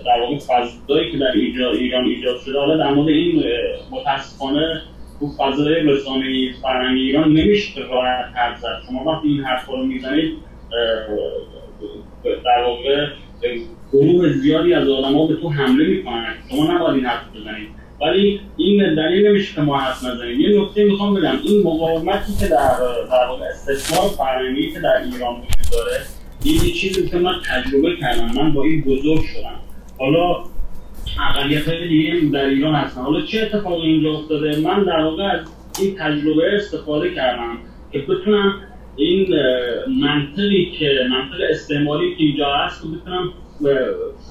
در واقع فضایی که در ایران ایجاد شده حالا در مورد این متاسفانه تو فضای رسانه فرهنگی ایران نمیشه راحت حرف زد. شما وقتی این حرف رو می‌زنید در واقع گروه زیادی از آدم به تو حمله می‌کنن. شما نباید این حرف بزنید. ولی این دلیل نمیشه که ما حرف نزنیم. یه نکته می‌خوام بگم. این مقاومتی که در در واقع استثمار فرهنگی که در ایران وجود داره این چیزی که من تجربه کردم. من با این بزرگ شدم. حالا اقلیت های دیگه در ایران هستن. حالا چه اتفاقی اینجا افتاده؟ من در واقع از این تجربه استفاده کردم که بتونم این منطقی که منطق استعماری که اینجا هست رو بتونم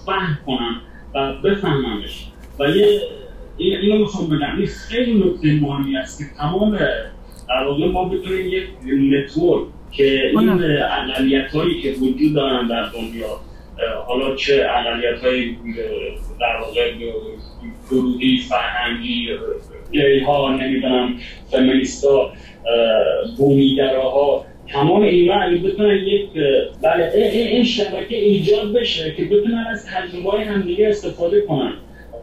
فهم کنم و بفهممش. و یه اینو می‌خوام بگم. این خیلی نکته مهمی است که تمام در واقع ما بتونیم یک نتورک که این اقلیت هایی که وجود دارن در دنیا حالا چه اقلیت های در واقع گروهی فرهنگی گی ها نمی‌دونم فمینیستا ها تمام اینا اگه بتونن یک بله این شبکه ایجاد بشه که بتونن از تجربه های همدیگه استفاده کنن.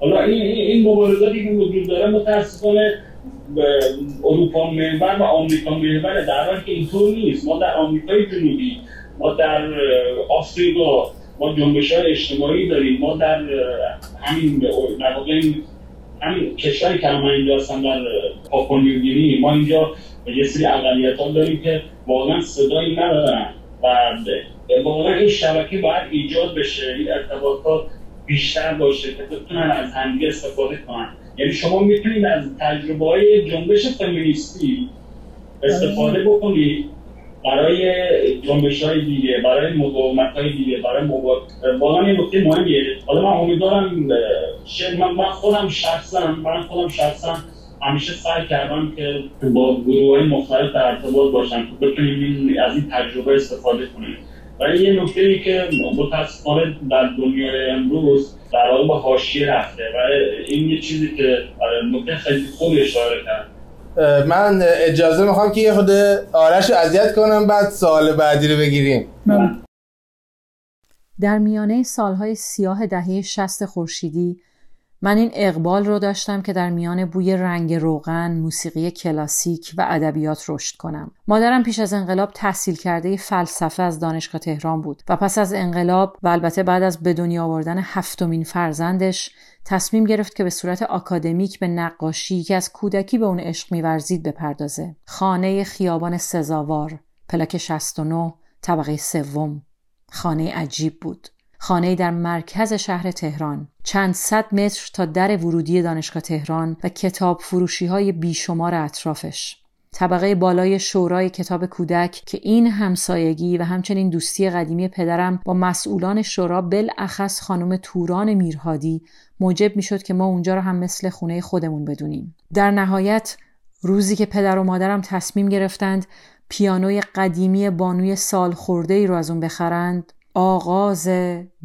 حالا این این مبارزاتی که وجود داره متاسفانه اروپا محور و آمریکا محور در حالی که اینطور نیست. ما در آمریکای جنوبی ما در آفریقا ما جنبش های اجتماعی داریم. ما در همین در واقع همین کشوری که من اینجا هستم در پاپونیوگینی ما اینجا یه سری اقلیت ها داریم که واقعا صدایی ندارن و واقعا این شبکه باید ایجاد بشه. این ارتباطات بیشتر باشه که بتونن از همدیگه استفاده کنن. یعنی شما می‌تونید از تجربه های جنبش فمینیستی استفاده بکنید برای جنبش های دیگه برای مقاومت های دیگه برای مقاومت. واقعا یه نکته مهمیه. حالا من امیدوارم من, من خودم شخصا من خودم شخصا همیشه سعی کردم که با گروه های مختلف در ارتباط باشم که بتونیم از این تجربه استفاده کنیم. و یه نکته ای که متاسفانه در دنیای امروز در واقع به حاشیه رفته. و این یه چیزی که نکته خیلی خوبی اشاره کرد.
من اجازه می‌خوام که یه خود آرش رو اذیت کنم بعد سال بعدی رو بگیریم.
در میانه سالهای سیاه دهه شست خورشیدی من این اقبال رو داشتم که در میان بوی رنگ روغن، موسیقی کلاسیک و ادبیات رشد کنم. مادرم پیش از انقلاب تحصیل کرده فلسفه از دانشگاه تهران بود و پس از انقلاب و البته بعد از به دنیا آوردن هفتمین فرزندش تصمیم گرفت که به صورت آکادمیک به نقاشی که از کودکی به اون عشق میورزید بپردازه. خانه خیابان سزاوار، پلاک 69، طبقه سوم. خانه عجیب بود. خانه در مرکز شهر تهران چند صد متر تا در ورودی دانشگاه تهران و کتاب فروشی های بیشمار اطرافش. طبقه بالای شورای کتاب کودک که این همسایگی و همچنین دوستی قدیمی پدرم با مسئولان شورا بالاخص خانم توران میرهادی موجب می‌شد که ما اونجا رو هم مثل خونه خودمون بدونیم. در نهایت روزی که پدر و مادرم تصمیم گرفتند پیانوی قدیمی بانوی سال خورده ای رو از اون بخرند آغاز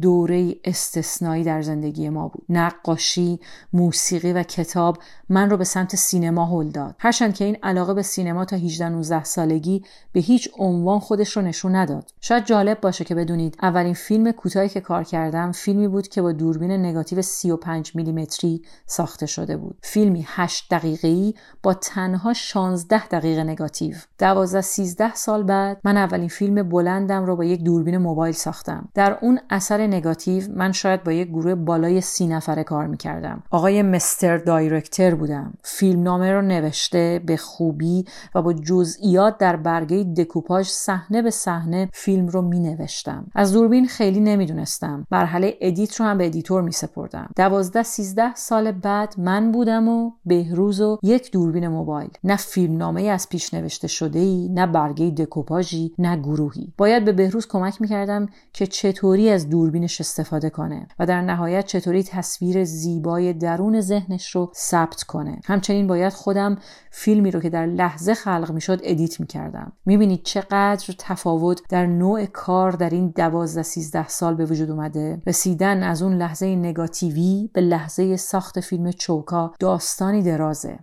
دوره استثنایی در زندگی ما بود. نقاشی موسیقی و کتاب من رو به سمت سینما هل داد. هرچند که این علاقه به سینما تا 18 19 سالگی به هیچ عنوان خودش رو نشون نداد. شاید جالب باشه که بدونید اولین فیلم کوتاهی که کار کردم فیلمی بود که با دوربین نگاتیو 35 میلیمتری ساخته شده بود. فیلمی 8 دقیقه‌ای با تنها 16 دقیقه نگاتیو. 12 13 سال بعد من اولین فیلم بلندم رو با یک دوربین موبایل ساختم. در اون عصر نگاتیو من شاید با یک گروه بالای سی نفره کار می‌کردم. آقای Mr. Director بودم. فیلم نامه رو نوشته به خوبی و با جزئیات در برگه دکوپاژ صحنه به صحنه فیلم رو می نوشتم از دوربین خیلی نمی‌دونستم. مرحله edit رو هم به editor می سپردم دوازده سیزده سال بعد من بودم و بهروز و یک دوربین موبایل. نه فیلم نامه از پیش نوشته شده ای نه برگه دکوپاژی نه گروهی. باید به بهروز کمک می‌کردم که چطوری از دوربین دوربینش استفاده کنه و در نهایت چطوری تصویر زیبای درون ذهنش رو ثبت کنه. همچنین باید خودم فیلمی رو که در لحظه خلق می‌شد ادیت می‌کردم. می‌بینید چقدر تفاوت در نوع کار در این دوازده سیزده سال به وجود اومده. رسیدن از اون لحظه نگاتیوی به لحظه ساخت فیلم چوکا داستانی درازه.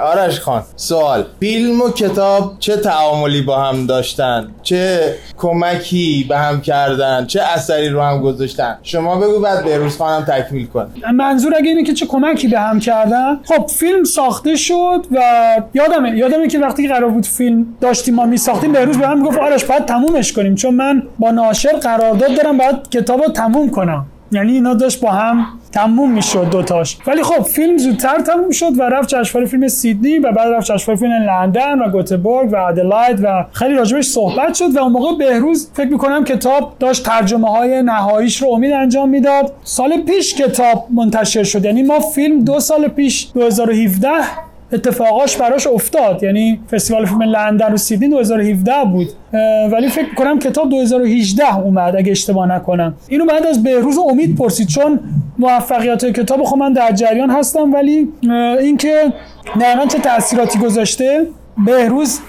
آرش خان سوال. فیلم و کتاب چه تعاملی با هم داشتن؟ چه کمکی به هم کردن؟ چه اثری رو هم گذاشتن؟ شما بگو بعد بهروز خانم تکمیل کن.
منظور اگه اینه که چه کمکی به هم کردن خب فیلم ساخته شد و یادمه یادمه که وقتی قرار بود فیلم داشتیم ما میساختیم بهروز به من می‌گفت آرش باید تمومش کنیم چون من با ناشر قرارداد دارم باید کتاب رو تموم کنم. یعنی اینا داشت با هم تموم می‌شد دوتاش. ولی خب فیلم زودتر تموم شد و رفت جشنواره فیلم سیدنی و بعد رفت جشنواره فیلم لندن و گوتبورگ و ادلاید و خیلی راجبش صحبت شد و اون موقع بهروز فکر می‌کنم کتاب داشت ترجمه های نهاییش رو امید انجام می‌داد. سال پیش کتاب منتشر شد. یعنی ما فیلم دو سال پیش 2017 اتفاقاش براش افتاد. یعنی فستیوال فیلم لندن و سیدنی 2017 بود. ولی فکر کنم کتاب 2018 اومد اگه اشتباه نکنم. اینو بعد از بهروز امید پرسید چون موفقیت کتاب خب من در جریان هستم ولی اینکه دقیقا چه تاثیراتی گذاشته بهروز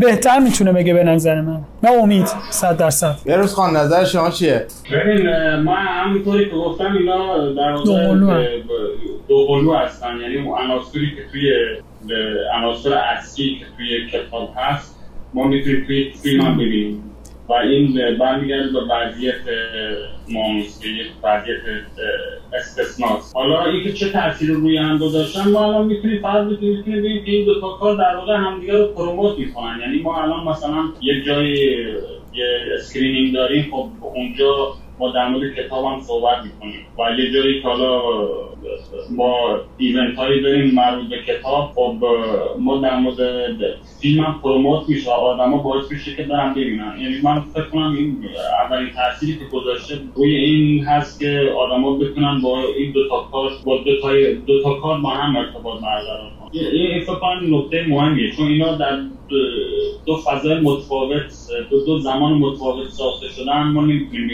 بهتر می‌تونه بگه به نظر من. نه امید صد درصد.
بهروز خان نظر شما چیه؟
ببین من همونطوری که گفتم اینا در
واقع
دوقلو هستن. یعنی اون عناصری که توی عناصر اصلی که توی کتاب هست ما می‌تونیم توی فیلم هم ببینیم. و این برمیگرده به وضعیت مانوس که یک وضعیت استثناست حالا اینکه چه تاثیر روی هم گذاشتن ما الان می‌تونیم می‌تونیم ببینیم که این دو تا کار در واقع همدیگه رو promote می‌کنن. یعنی ما الان مثلا یک جای یه screening داریم خب اونجا ما در مورد کتاب هم صحبت می‌کنیم. و یه جایی که حالا ما ایونت هایی داریم مربوط به کتاب خب ما در مورد فیلم هم پروموت میشه و آدم باعث میشه که دارم ببینن. یعنی من فکر کنم این اولین تأثیری که گذاشته روی این هست که آدما بتونن با این دو تا کار با دو تا دو تا کار با هم ارتباط برقرار کنن. این فکر کنم نکته مهمیه. چون اینا در دو فضای متفاوت دو, دو زمان متفاوت ساخته شدن ما نمی‌تونیم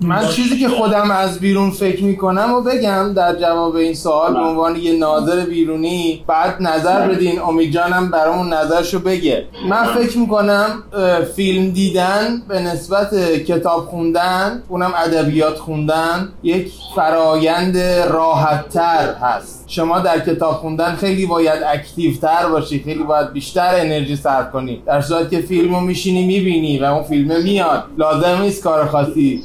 من چیزی که خودم از بیرون فکر می‌کنم و بگم در جواب این سوال به عنوان یه ناظر بیرونی بعد نظر بدین. امید جانم برامون نظرشو بگه. من فکر می‌کنم فیلم دیدن به نسبت کتاب خوندن اونم ادبیات خوندن یک فرایند راحتتر هست. شما در کتاب خوندن خیلی باید اکتیو تر باشی خیلی باید بیشتر انرژی صرف کنی. در صورتی که فیلمو میشینی می‌بینی و اون فیلم میاد. لازم نیست کار خاصی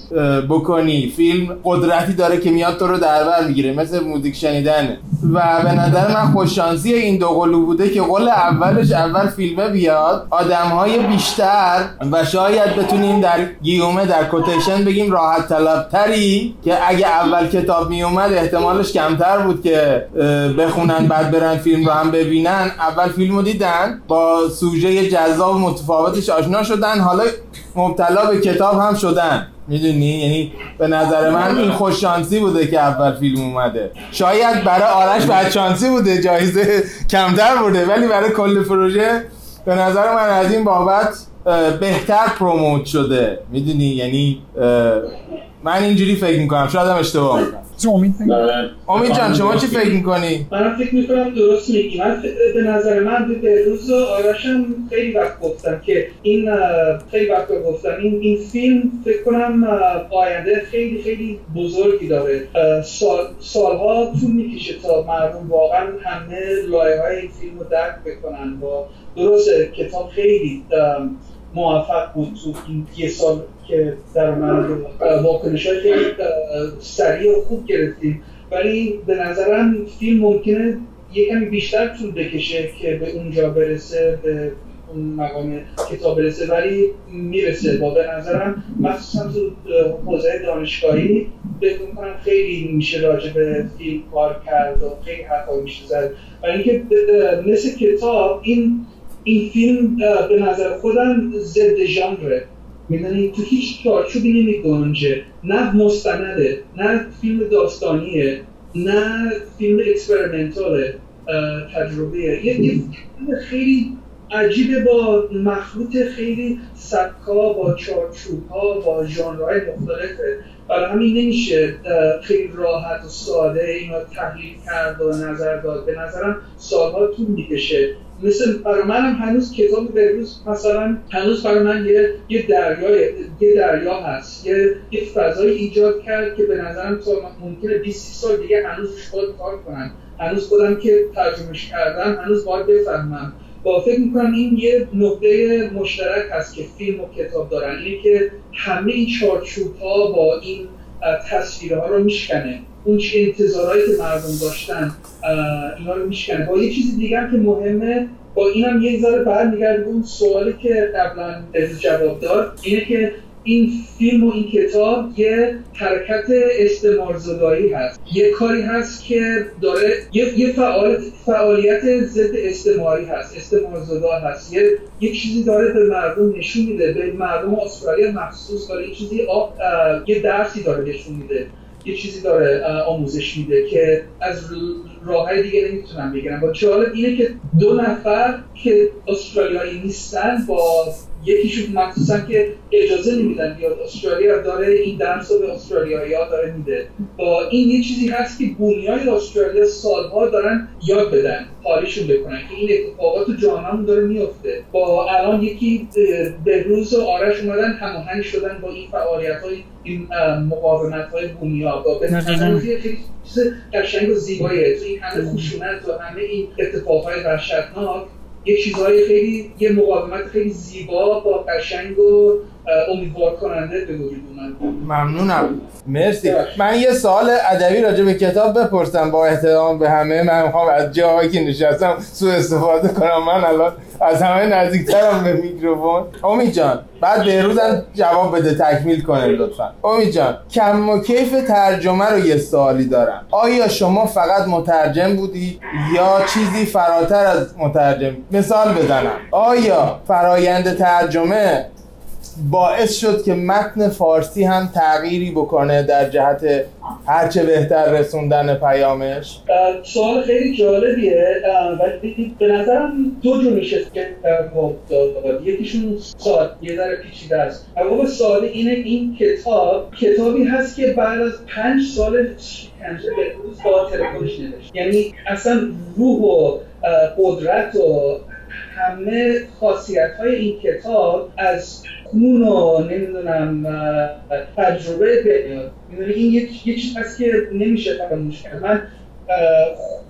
بکنی. فیلم قدرتی داره که میاد تو رو در بر می‌گیره مثل موزیک شنیدن. و به نظر من خوششانسی این دو قلو بوده که قول اولش اول فیلمه بیاد آدمهای بیشتر و شاید بتونیم در گیومه در کوتیشن بگیم راحت طلب تری که اگه اول کتاب میومد احتمالش کمتر بود که بخونن بعد برن فیلم رو هم ببینن. اول فیلم رو دیدن با سوژه جذاب متفاوتش آشنا شدن. حالا مبتلا به کتاب هم شدن. می‌دونی؟ یعنی به نظر من این خوش شانسی بوده که اول فیلم اومده. شاید برای آرش بعد شانسی بوده جایزه کمتر بوده ولی برای کل پروژه به نظر من از این بابت بهتر پروموت شده. می‌دونی؟ یعنی من اینجوری فکر می‌کنم. شاید هم اشتباه می‌کنم
امید
امید جان شما چی فکر می‌کنی؟
من فکر می‌کنم درست میگی من به نظر من به روز آرشم خیلی وقت گفتم که این خیلی وقت گفتم. این این فیلم فکر کنم آینده خیلی خیلی بزرگی داره. سال سالها طول می‌کشه تا مردم واقعا همه لایه های این فیلم رو درک بکنن. با درست کتاب خیلی موفق بود تو این یه سال که در من واکنش های خیلی سریع و خوب گرفتیم. ولی به نظرم فیلم ممکنه یه کمی بیشتر طول بکشه که به اونجا برسه به اون مقام کتاب برسه ولی می‌رسه. با به نظرم مخصوصا تو حوزه دانشگاهی فکر کنم خیلی میشه راجع به فیلم کار کرد و خیلی حرفا میشه زد. ولی اینکه مثل کتاب این این فیلم به نظر خودم ضد ژانره. می‌دونی؟ تو هیچ چارچوبی نمیگنجه نه مستنده نه فیلم داستانیه نه فیلم اکسپریمنتاله تجربه یه فیلم خیلی عجیبه با مخلوط خیلی سبکا با چارچوب ها با ژانرهای مختلفه برای همین نمیشه خیلی راحت و ساده اینو تحلیل کرد و نظر داد. به نظرم سالها طول می‌کشه مثل برای منم هنوز کتاب بهروز مثلا هنوز برای من یه یه دریا یه دریا هست. یه یه فضای ایجاد کرد که به نظرم تا ممکنه 20 سال دیگه هنوز خود کار کنم. هنوز خودم که ترجمهش کردم هنوز باید بفهمم. با فکر می‌کنم این یه نقطه مشترک هست که فیلم و کتاب دارن. اینه که همه این چارچوب ها با این تصویرها رو میشکنه. اون چه انتظارهایی که مردم داشتن اینا رو میشکنه با یه چیزی دیگر که مهمه با اینم یه ذره برمیگرده اون سوالی که قبلا جواب داد اینه که این فیلم و این کتاب یه حرکت استعمارزدایی هست. یه کاری هست که داره یه, یه فعالیت ضد استعماری هست استعمارزدا هست. یه یه چیزی داره به مردم نشون میده. به مردم استرالیا مخصوص داره یه چیزی یه درسی داره نشون میده. یه چیزی داره آموزش میده که از راه دیگه نمی‌تونم بگیرم. با جالب اینه که دو نفر که استرالیایی نیستن با یکیشون مخصوصا که اجازه نمیدن بیاد استرالیا داره این درس رو به استرالیایی ها داره میده. با این یه چیزی هست که بنیای استرالیا سالها دارن یاد بدن حالیشون بکنن که این اتفاقات تو جامعهمون داره میفته با الان یکی به روز و آرش اومدن هماهنگ شدن با این فعالیت های این مقاومت های بومیا با به چیز قشنگ و تو این همه خشونت و همه این اتفاقهای وحشتناک یه چیزهای خیلی یه مقاومت خیلی زیبا با قشنگ و امیدوار کننده به وجود
ممنونم. مرسی. من یه سوال ادبی راجع به کتاب بپرسم با احترام به همه. من می‌خوام از جاهایی که نشستم سوء استفاده کنم. من الان از همه نزدیکترم به میکروفون. امید جان بعد بهروزم جواب بده تکمیل کنه لطفا. امید جان کم و کیف ترجمه رو یه سوالی دارم. آیا شما فقط مترجم بودی یا چیزی فراتر از مترجم؟ مثال بزنم. آیا فرایند ترجمه باعث شد که متن فارسی هم تغییری بکنه در جهت هرچه بهتر رسوندن پیامش.
سوال خیلی جالبیه. ولی به نظرم دو جور میشه که داد. یکیشون سوال یه ذره پیچیده است. اول سوال اینه این کتاب کتابی هست که بعد از پنج سال به با تلفنش نوشت. یعنی اصلا روح و قدرت و همه خاصیت های این کتاب از خون و نمی‌دونم تجربه میاد می‌دونی این یک یه چیز هست که نمیشه فراموش کرد. من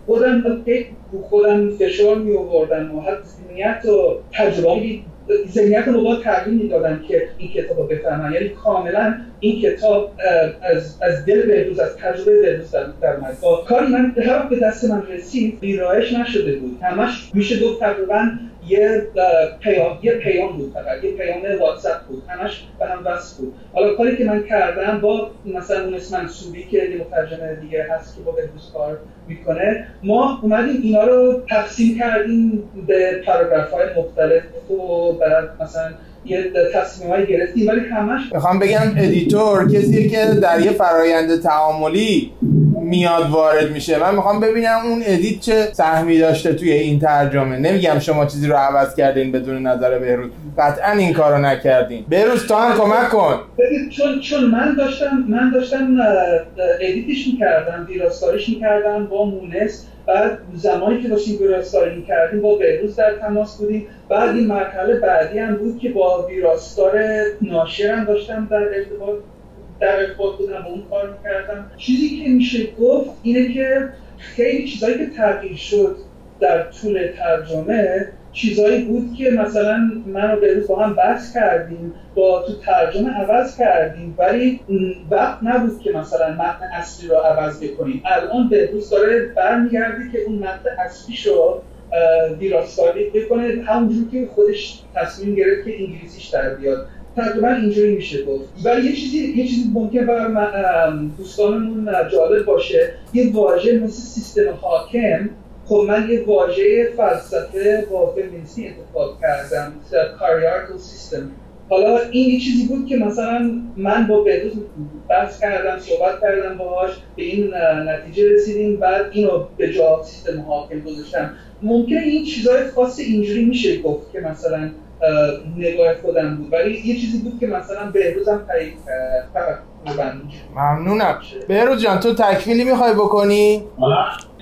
خودم رو خودم فشار می آوردم و حتی ذهنیت و تجربه ذهنیت رو با تغییر می‌دادن که این کتاب رو بفهمن یعنی کاملا این کتاب از, از دل بهروز از تجربه بهروز در اومد. با کاری من به دست من رسید ویرایش نشده بود. همش میشه دو تقریبا یه پیام یه پیام بود فقط. یه پیام واتساپ بود. همش به هم وصل بود. حالا کاری که من کردم با مثلا اون اسم منصوبی که یه مترجم دیگه هست که با بهروز کار می‌کنه ما اومدیم اینا رو تقسیم کردیم به پاراگراف های مختلف و بعد مثلا یه تصمیم های گرفتیم. ولی همش
می‌خوام بگم editor کسیه که در یه فرایند تعاملی میاد وارد میشه. من می‌خوام ببینم اون edit چه سهمی داشته توی این ترجمه. نمیگم شما چیزی رو عوض کردین بدون نظر بهروز. قطعا این کارو نکردین. بهروز تو هم کمک کن.
چون چون من داشتم من داشتم edit ش می‌کردم ویراستاریش می‌کردم با مونس. بعد زمانی که داشتیم ویراستاری می‌کردیم با بهروز در تماس بودیم. بعد این مرحله بعدی هم بود که با ویراستار ناشر هم داشتم در ارتباط. در ارتباط بودم و اون کار می‌کردم. چیزی که میشه گفت اینه که خیلی چیزایی که تغییر شد در طول ترجمه چیزایی بود که مثلا من و بهروز با هم بحث کردیم با تو ترجمه عوض کردیم ولی وقت نبود که مثلا متن اصلی رو عوض بکنیم. الان بهروز داره برمیگردی که اون متن اصلیش رو ویراستاری بکنه همونجور که خودش تصمیم گرفت که انگلیسیش در بیاد. تقریبا اینجوری میشه گفت. ولی یه چیزی یه چیزی ممکن بر دوستانمون جالب باشه. یه واژه مثل سیستم حاکم خب من یه واژه فلسفه با فمینیستی انتخاب کردم کاریارکل سیستم حالا این یه چیزی بود که مثلا من با بهروز بحث کردم صحبت کردم باهاش به این نتیجه رسیدیم بعد اینو به جا سیستم حاکم گذاشتم. ممکن این چیزهای خاص اینجوری میشه گفت که مثلا نگاه خودم بود. ولی یه چیزی بود که مثلا بهروزم تایید
ممنونم. بهروز جان تو تکمیلی می‌خوای بکنی؟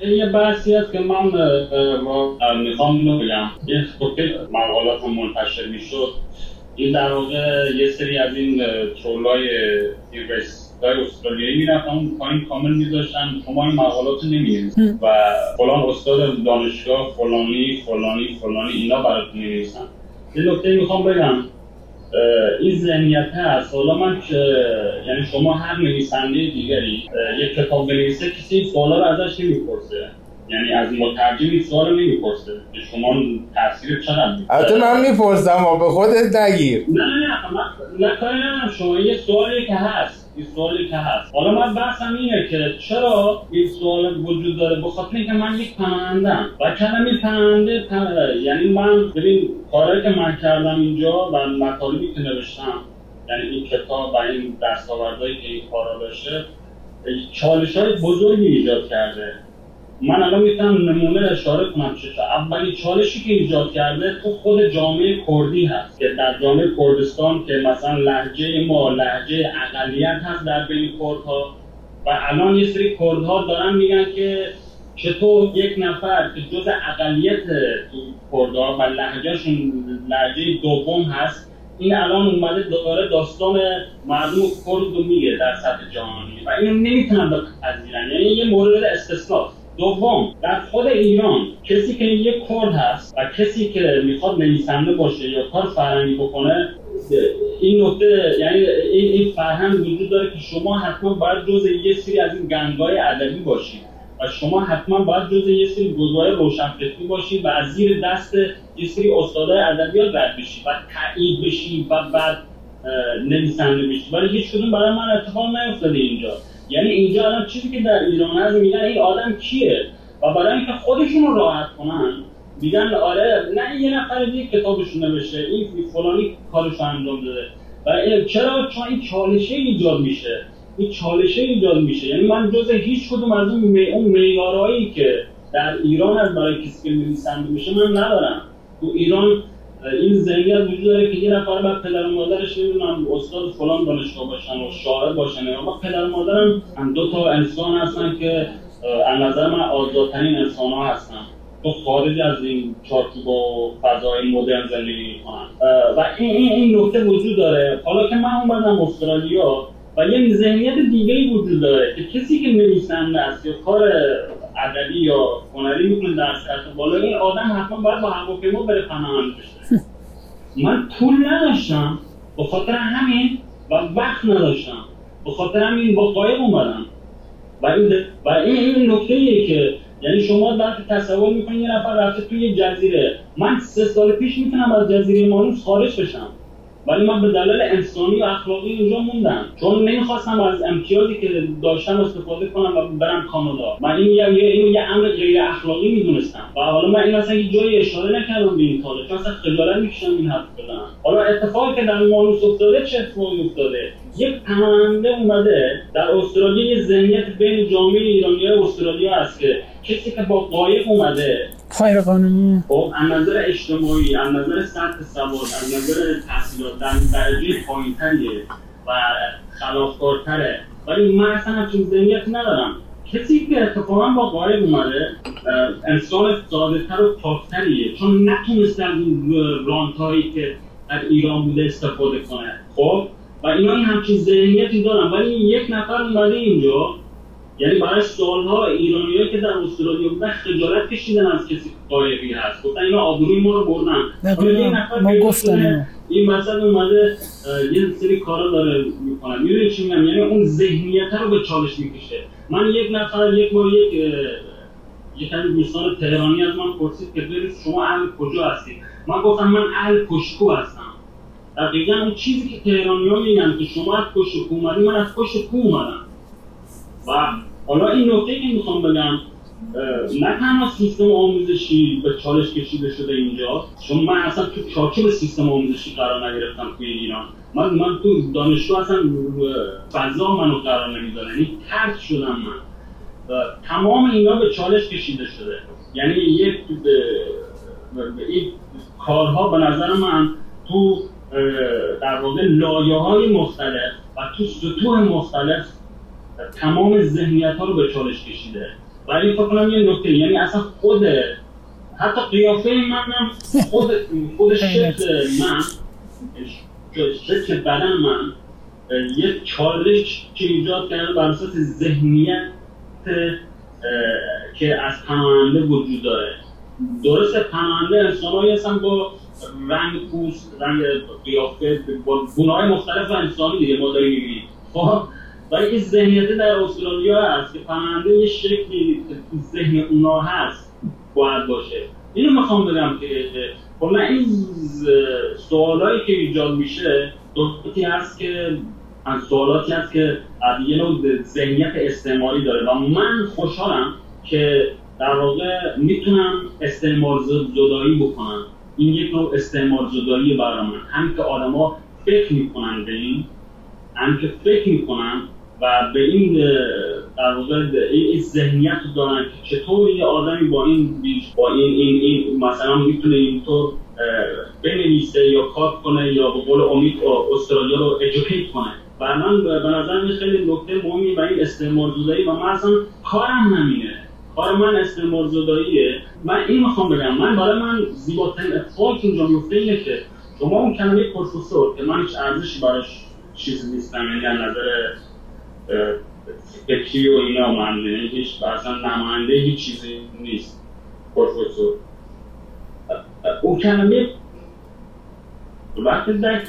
این یه بحثی هست که من می‌خوام اینو بگم. یه مقالات منتشر می‌شد. این در واقع یه سری از این ترولای های استرالیایی می‌رفتن اون پایین کامل میذاشتن شما این مقالات رو و فلان استاد دانشگاه فلانی فلانی فلانی اینا براتون نویسن یه نکته می‌خوام بگم این ذهنیت هست حالا من یعنی شما هر نویسنده دیگری یک کتاب بنویسه کسی سوالا رو ازش نمی‌پرسه یعنی از مترجم این سوال نمی‌پرسه که شما تاثیر چقدر
البته من می‌پرسم و به خودت نگیر
نه نه نه نه کاری شما یه سوالی که هست این سوالی که هست. حالا من بحثم اینه که چرا این سوال وجود داره؟ به خاطر اینکه من یک پناهندم و کلمه پناهنده یعنی من ببین کاری که من کردم اینجا و مطالبی که نوشتم یعنی این کتاب و این دستاوردهایی که این کارا داشته چالش های بزرگی ایجاد کرده. من الان می‌تونم نمونه اشاره کنم چه اولین چالشی که ایجاد کرده تو خود جامعه کردی هست که در جامعه کردستان که مثلا لحجه ما لحجه اقلیت هست در بین کردها. و الان یه سری کردها دارن میگن که چطور یک نفر که جز اقلیت کردها و لحجهشون لحجه دوم هست این الان اومده داره داستان مردم کرد رو میگه در سطح جهانی. و اینو نمی‌تونن بپذیرن. یعنی یه مورد استثناء دوم در خود ایران کسی که یک کرد هست و کسی که می‌خواد نویسنده باشه یا کار فرهنگی بکنه این نکته یعنی این, این فرهنگ وجود داره که شما حتما باید جز یه سری از این گنگای ادبی باشید و شما حتما باید جز یه سری گروه روشنفکری باشید و از زیر دست یه سری استادای ادبیات رد بشید و تایید بشید و بعد نویسنده بشید. ولی هیچ کدوم برای من اتفاق نیفتاده اینجا. یعنی اینجا الان چیزی که در ایران هست میگن این آدم کیه؟ و برای اینکه خودشون رو راحت کنن میگن آره نه یه نفر دیگه کتابشون نوشته این فلانی کارش انجام داده. و چرا؟ چون این چالشه ایجاد میشه. این چالشه ایجاد میشه. یعنی من جز هیچ کدوم از اون می... اون معیارهایی که در ایران از برای کسی که نویسنده میشه من ندارم. تو ایران این ذهنیت وجود داره که یه نفر بعد پدر و مادرش نمی‌دونم استاد فلان دانشگاه باشن و شاعر باشن اما پدر و مادرم هم دو تا انسان هستن که از نظر من آزادترین انسان ها هستن. تو خارج از این چارچوب و فضای مدرن زندگی می‌کنن. و این این این نکته وجود داره. حالا که من اومدم استرالیا و یه ذهنیت دیگه وجود داره که کسی که نویسنده است یا کار ادبی یا هنری می‌کنه در سطح بالا این آدم حتما باید با هواپیما بره پناهنده بشه. [laughs] من پول نداشتم. به خاطر همین و وقت نداشتم. به خاطر همین با قایق اومدم. و این و این, این نکته که یعنی شما وقتی تصور می‌کنید یه نفر رفته توی جزیره. من سه سال پیش می‌تونم از جزیره مانوس خارج بشم. ولی من به دلیل انسانی و اخلاقی اینجا موندم. چون نمی‌خواستم از امتیازی که داشتم استفاده کنم و برم کانادا. من این یه اینو یه امر غیر اخلاقی می‌دونستم. و حالا من این اصلا جایی اشاره نکردم به این کار چون اصلا خجالت می‌کشم این حرف بزنم. حالا اتفاقی که در مانوس افتاده چه اتفاقی افتاده؟ یک پناهنده اومده در استرالیا یه ذهنیت بین جامعه ایرانی استرالیا هست که کسی که با قایق اومده
غیر قانونی؟
خب از نظر اجتماعی از نظر سطح سواد از نظر تحصیلات در درجه پایینتریه و خلافکارتره. ولی من اصلا همچین ذهنیت ندارم. کسی که اتفاقا با قایب اومده انسان سادهتر و پاکتریه چون نتونسته از این رانتهایی که در ایران بوده استفاده کنه. خب و اینا این همچین ذهنیتی دارن. ولی یک نفر اومده اینجا. یعنی برای سالها ایرانیایی که در استرالیا بودن خجالت کشیدن از کسی قایقی هست. گفتن اینا آبروی ما رو بردن.
ما گفتن.
این مثلا اومده یه سری کارا داره می‌کنن می‌دونی چی میگم؟ یعنی اون ذهنیت رو به چالش می‌کشه. من یک نفر یک بار یک یک از دوستان تهرانی از من پرسید که بریز شما اهل کجا هستید؟ من گفتم من اهل کشکو هستم. دقیقا اون چیزی که تهرانی ها میگن که شما از کشکو اومدی من از کشکو اومدم. و حالا این نکته که می‌خوام بگم نه تنها سیستم آموزشی به چالش کشیده شده اینجا چون من اصلا تو چارچوب سیستم آموزشی قرار نگرفتم توی ایران. من من تو دانشگاه اصلا فضا منو قرار نمیداره یعنی ترک شدم من. تمام اینا به چالش کشیده شده. یعنی یک این کارها به نظر من تو در واقع لایه های مختلف و تو سطوح مختلف تمام ذهنیت ها رو به چالش کشیده. و این فکر کنم یه نکته یعنی اصلا خود حتی قیافه من خود خود شکل من شکل بدن من یه چالش که ایجاد کرده بر اساس ذهنیت که از پناهنده وجود داره. درست پناهنده انسان هستن با رنگ پوست رنگ قیافه گناه مختلف انسانی دیگه ما داریم می‌بینیم. خب؟ ولی این ذهنیت در استرالیا هست که پناهنده یه شکلی ذهن اونا هست باید باشه. اینو می‌خوام بگم که خب من این سوالایی که ایجاد میشه دوستی هست که از سوالاتی هست که یه نوع ذهنیت استعماری داره. و من خوشحالم که در واقع می‌تونم استعمار زدایی بکنم. این یک نوع استعمار زدایی برای من. هم که آدما فکر می‌کنن به این هم که فکر می‌کنن و به این در واقع این ذهنیت رو دارن که چطور یه آدمی با این با این این, این مثلا می‌تونه اینطور بنویسه یا کار کنه یا به قول امید استرالیا رو ادوکیت کنه. و من به نظر خیلی نکته مهمی و این استعمار زدایی و من اصلا کارم همینه کار من استعمار زداییه من این می‌خوام بگم من برای من زیباترین اتفاقی که اینجا میفته اینه که شما اون کلمه پروفسور که من هیچ ارزشی براش چیزی نیستم یعنی نظر فکری و اینا من یعنی هیچ اصلا نماینده هیچ چیزی نیست. پروفسور. اون کلمه وقتی در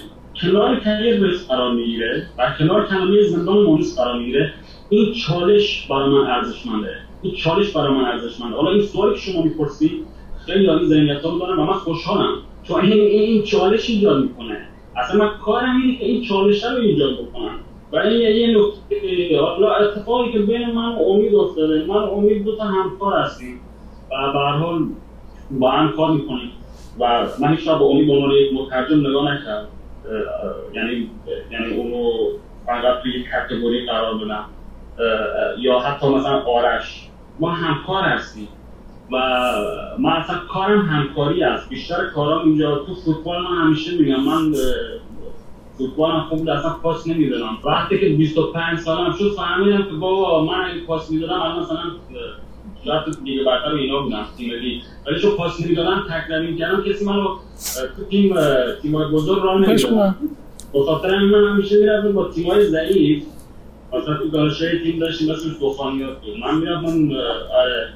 کنار کلمه رس قرار می‌گیره و کنار کلمه زندان مونس قرار می‌گیره این چالش برای من ارزشمنده. این چالش برای من ارزشمنده. حالا این سوالی که شما می‌پرسید خیلی این ذهنیت ها دارم و من خوشحالم. چون این, این چالش ایجاد می‌کنه. اصلا من کارم اینه که این چالش رو ایجاد بکنم. و این یه نکته حالا اتفاقی که بین من و امید افتاده. من و امید دو تا همکار هستیم. و به حال با هم کار می‌کنیم. و من هیچ به امید عنوان یک مترجم نگاه نکردم. یعنی یعنی اونو فقط توی یک کاتگوری قرار بدم یا حتی مثلا آرش. ما همکار هستیم و من اصلا کارم همکاری است. بیشتر کارام اینجا تو فوتبال من همیشه میگم. من فوتبال هم خوب اصلا پاس نمی‌دادم. وقتی که 25 سالم شد فهمیدم که بابا من اگه پاس می‌دادم الان مثلا شاید دیگه برتر اینا بودم تیم ولی چون پاس نمی‌دادم تکراری می‌کردم کسی منو تو تیم تیمای بزرگ راه نمی‌دادم بخاطر من همیشه می‌رفتم با تیمای ضعیف. مثلا تو دانشگاه تیم داشتیم مثل سوفانیات من می‌رفتم آره.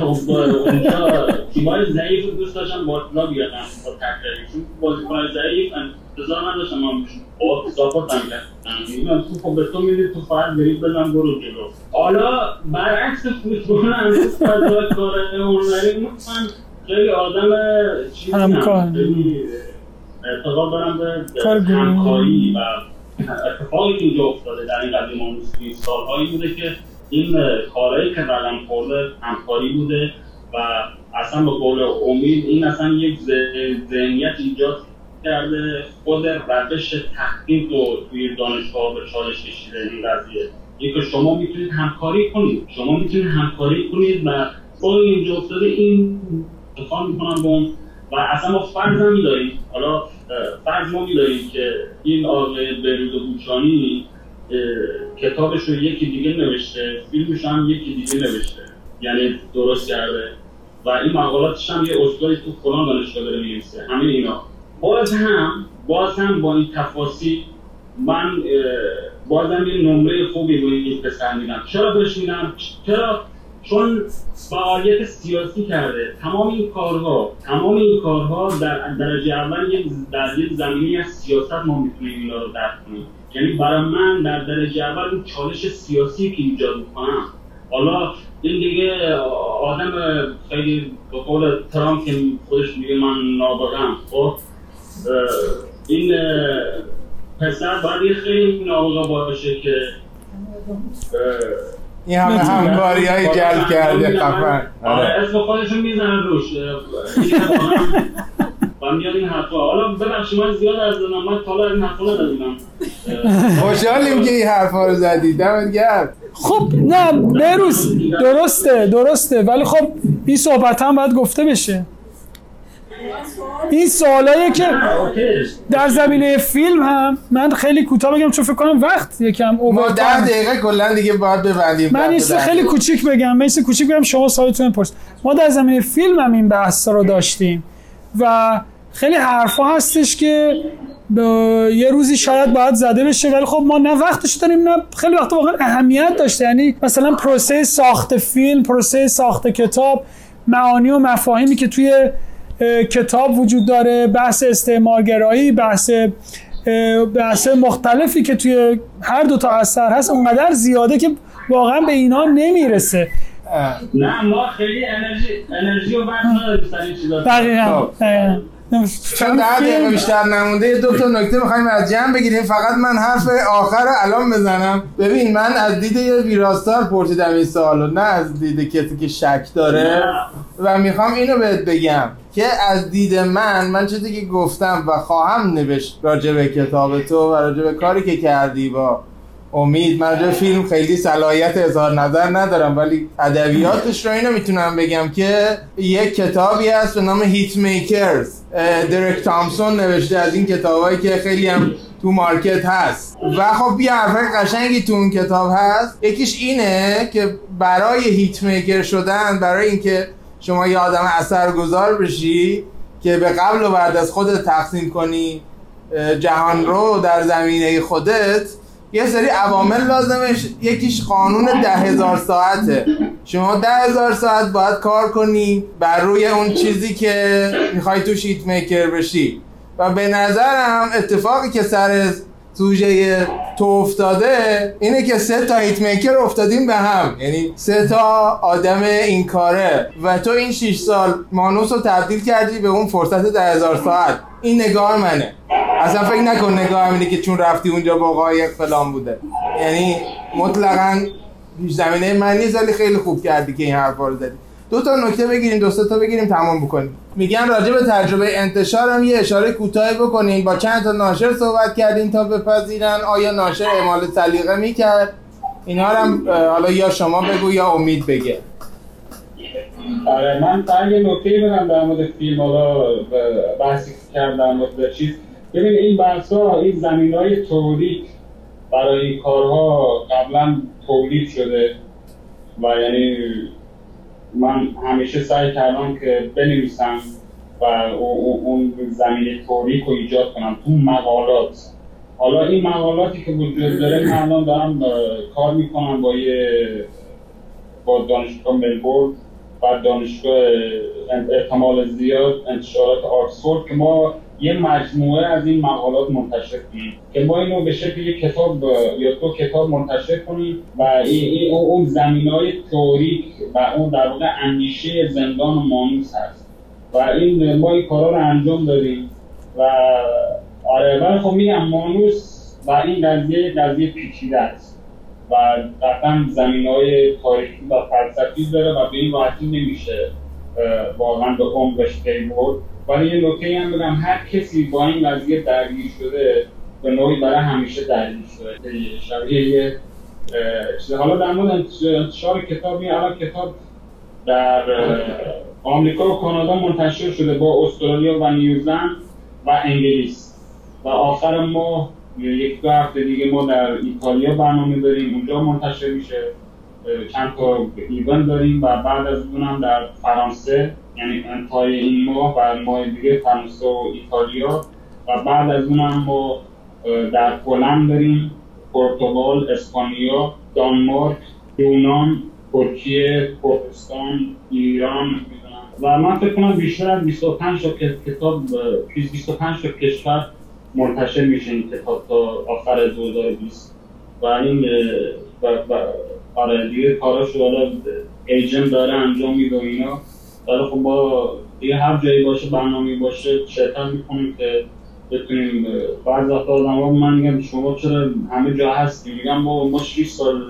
اونجا تیمای ضعیف رو دوست داشتم با اطلاع بیادم با تکراری چون بازیکنهای ضعیف انتظار نداشتم من با ساپورت هم کردم تو خب به تو می‌دید تو فقط برید بزن برو جلو. حالا برعکس فوتبال هم فضا کار هنری من خیلی آدم چیزی هم خیلی اعتقاد دارم به همکاری و اتفاقی که اینجا افتاده در این قدیم آموزگی سالهایی بوده که این کارهایی که رقم خورده همکاری بوده و اصلا به قول امید این اصلا یک ذهنیت ایجاد کرده خود روش تحقیق رو توی دانشگاه به چالش کشیده این قضیه. که شما می‌تونید همکاری کنید. شما می‌تونید همکاری کنید و با اینجا افتاده این اتفاق می‌کنم با و اصلا ما فرض هم میداریم. حالا فرض ما میداریم که این آقای بروز بوچانی کتابش رو یکی دیگه نوشته فیلمش هم یکی دیگه نوشته یعنی درست کرده. و این مقالاتش هم یه استادی تو فلان دانشگاه داره می‌نویسه. همین اینا. باز هم باز هم با این تفاصیل من بازم یه نمره خوبی روی این پسر میدم. چرا بهش میدم؟ چرا چون فعالیت سیاسی کرده. تمام این کارها تمام این کارها در درجه اول در یه زمینی از سیاست ما می‌تونیم اینا رو درک کنیم. یعنی برای من در درجه اول اون چالش سیاسی که ایجاد می‌کنم. حالا این دیگه آدم خیلی به قول ترامپ که خودش میگه من نابغم خب؟ این پسر باید خیلی نابغه باشه که
این همه همکاری های جلب کرده خفن.
آره. اسم خودشون می‌زنن روش. و میاد این حرفا. حالا ببخشید من زیاد از من تا این حرفا ندادم
خوشحالیم که این حرفا رو زدی. دمت گرد
خب نه بروز درسته درسته. ولی خب این صحبت هم باید گفته بشه. این سوالایی که در زمینه فیلم هم من خیلی کوتاه بگم چون فکر کنم وقت یکم
ما
اوور
ده دقیقه کلا دیگه باید ببندیم.
من یه خیلی کوچیک بگم من کوچیک بگم شما سوالتون پرس. ما در زمینه فیلم هم این بحث رو داشتیم و خیلی حرفا هستش که یه روزی شاید باید زده بشه ولی خب ما نه وقتش داریم نه خیلی وقت واقعا اهمیت داشته. یعنی مثلا پروسه ساخت فیلم پروسه ساخت کتاب معانی و مفاهیمی که توی کتاب وجود داره بحث استعمارگرایی بحث بحث مختلفی که توی هر دو تا اثر هست اونقدر زیاده که واقعا به اینا نمی‌رسه.
نه ما خیلی انرژی انرژی و وقت نداریم سر این چیزا.
چون ده دقیقه بیشتر نمونده؟ دو تا نکته می‌خوایم از جمع بگیریم. فقط من حرف آخر رو الان بزنم. ببین من از دید یه ویراستار پرسیدم این سوالو نه از دید کسی که شک داره. و می‌خوام اینو بهت بگم که از دید من من چیزی که گفتم و خواهم نوشت راجع به کتاب تو و راجع به کاری که کردی با امید من به فیلم خیلی صلاحیت اظهار نظر ندارم ولی ادبیاتش رو اینو می‌تونم بگم که یک کتابی هست به نام هیت میکرز درک تامسون نوشته از این کتابایی که خیلی هم تو مارکت هست. و خب یه حرفای قشنگی تو اون کتاب هست. یکیش اینه که برای هیت میکر شدن برای اینکه شما یه آدم اثرگذار بشی که به قبل و بعد از خودت تقسیم کنی جهان رو در زمینه خودت یه سری عوامل لازمش یکیش قانون ده هزار ساعته. شما ده هزار ساعت باید کار کنی بر روی اون چیزی که می‌خوای تو شیت میکر بشی. و به نظرم اتفاقی که سر سوژه تو افتاده اینه که سه تا هیت میکر افتادیم به هم. یعنی سه تا آدم این کاره. و تو این 6 سال مانوس رو تبدیل کردی به اون فرصت ده هزار ساعت. این نگاه منه. اصلا فکر نکن نگاه اینه که چون رفتی اونجا با قایق فلان بوده. یعنی مطلقا زمینه من نیست خیلی خوب کردی که این حرفا رو زدی. دو تا نکته بگیریم دو تا بگیریم تمام بکنیم. میگن راجع به تجربه انتشار هم یه اشاره کوتاهی بکنین با چند تا ناشر صحبت کردین تا بپذیرن. آیا ناشر اعمال سلیقه می‌کرد؟ اینا هم حالا یا شما بگو یا امید بگه.
آره من فقط یه نکته بدم در مورد فیلم. حالا بحثی کردم در مورد چیز. ببین این بحث ها این زمین های تولید برای این کارها قبلا تولید شده و یعنی من همیشه سعی کردم که بنویسم و او- او- اون زمین تئوریک رو ایجاد کنم تو مقالات. حالا این مقالاتی که وجود داره من الان دارم کار می‌کنم با یه با دانشگاه ملبورن و دانشگاه احتمال زیاد انتشارات آکسفورد که ما یه مجموعه از این مقالات منتشر کنیم که ما اینو به شکل یک کتاب یا دو کتاب منتشر کنیم و این, اون- زمین های و اون در واقع اندیشه زندان و مانوس هست. و این ما این کارا رو انجام دادیم و آره ولی خب میگم مانوس و این قضیه قضیه پیچیده است و قطعا زمین های تاریخی و فلسفی داره و به این راحتی نمیشه واقعا به عمقش پی برد ولی یه نکته هم بگم هر کسی با این قضیه درگیر شده به نوعی برای همیشه درگیر شده. یه شبیه یه. حالا در مورد انتشار- انتشار کتاب این الان کتاب در آمریکا و کانادا منتشر شده با استرالیا و نیوزلند و انگلیس. و آخر ماه یک دو هفته دیگه ما در ایتالیا برنامه داریم اونجا منتشر میشه. چند تا ایون داریم و بعد از اون هم در فرانسه یعنی انتهای این ماه و ماه دیگه فرانسه و ایتالیا. و بعد از اون هم ما اه، در پولند داریم پرتغال، اسپانیا، دانمارک، یونان، ترکیه، پاکستان، ایران. و من فکر کنم بیشتر از 25 تا کتاب اه، 25 تا کشور منتشر میشه این کتاب تا آخر 2020 و این و, آره دیگه کاراشو حالا ایجن داره انجام میده اینا. ولی خب با دیگه هر جایی باشه برنامه باشه شرکت می‌کنیم که بتونیم بعض وقتا آدم من میگم شما چرا همه جا هستیم؟ میگم ما ما 6 سال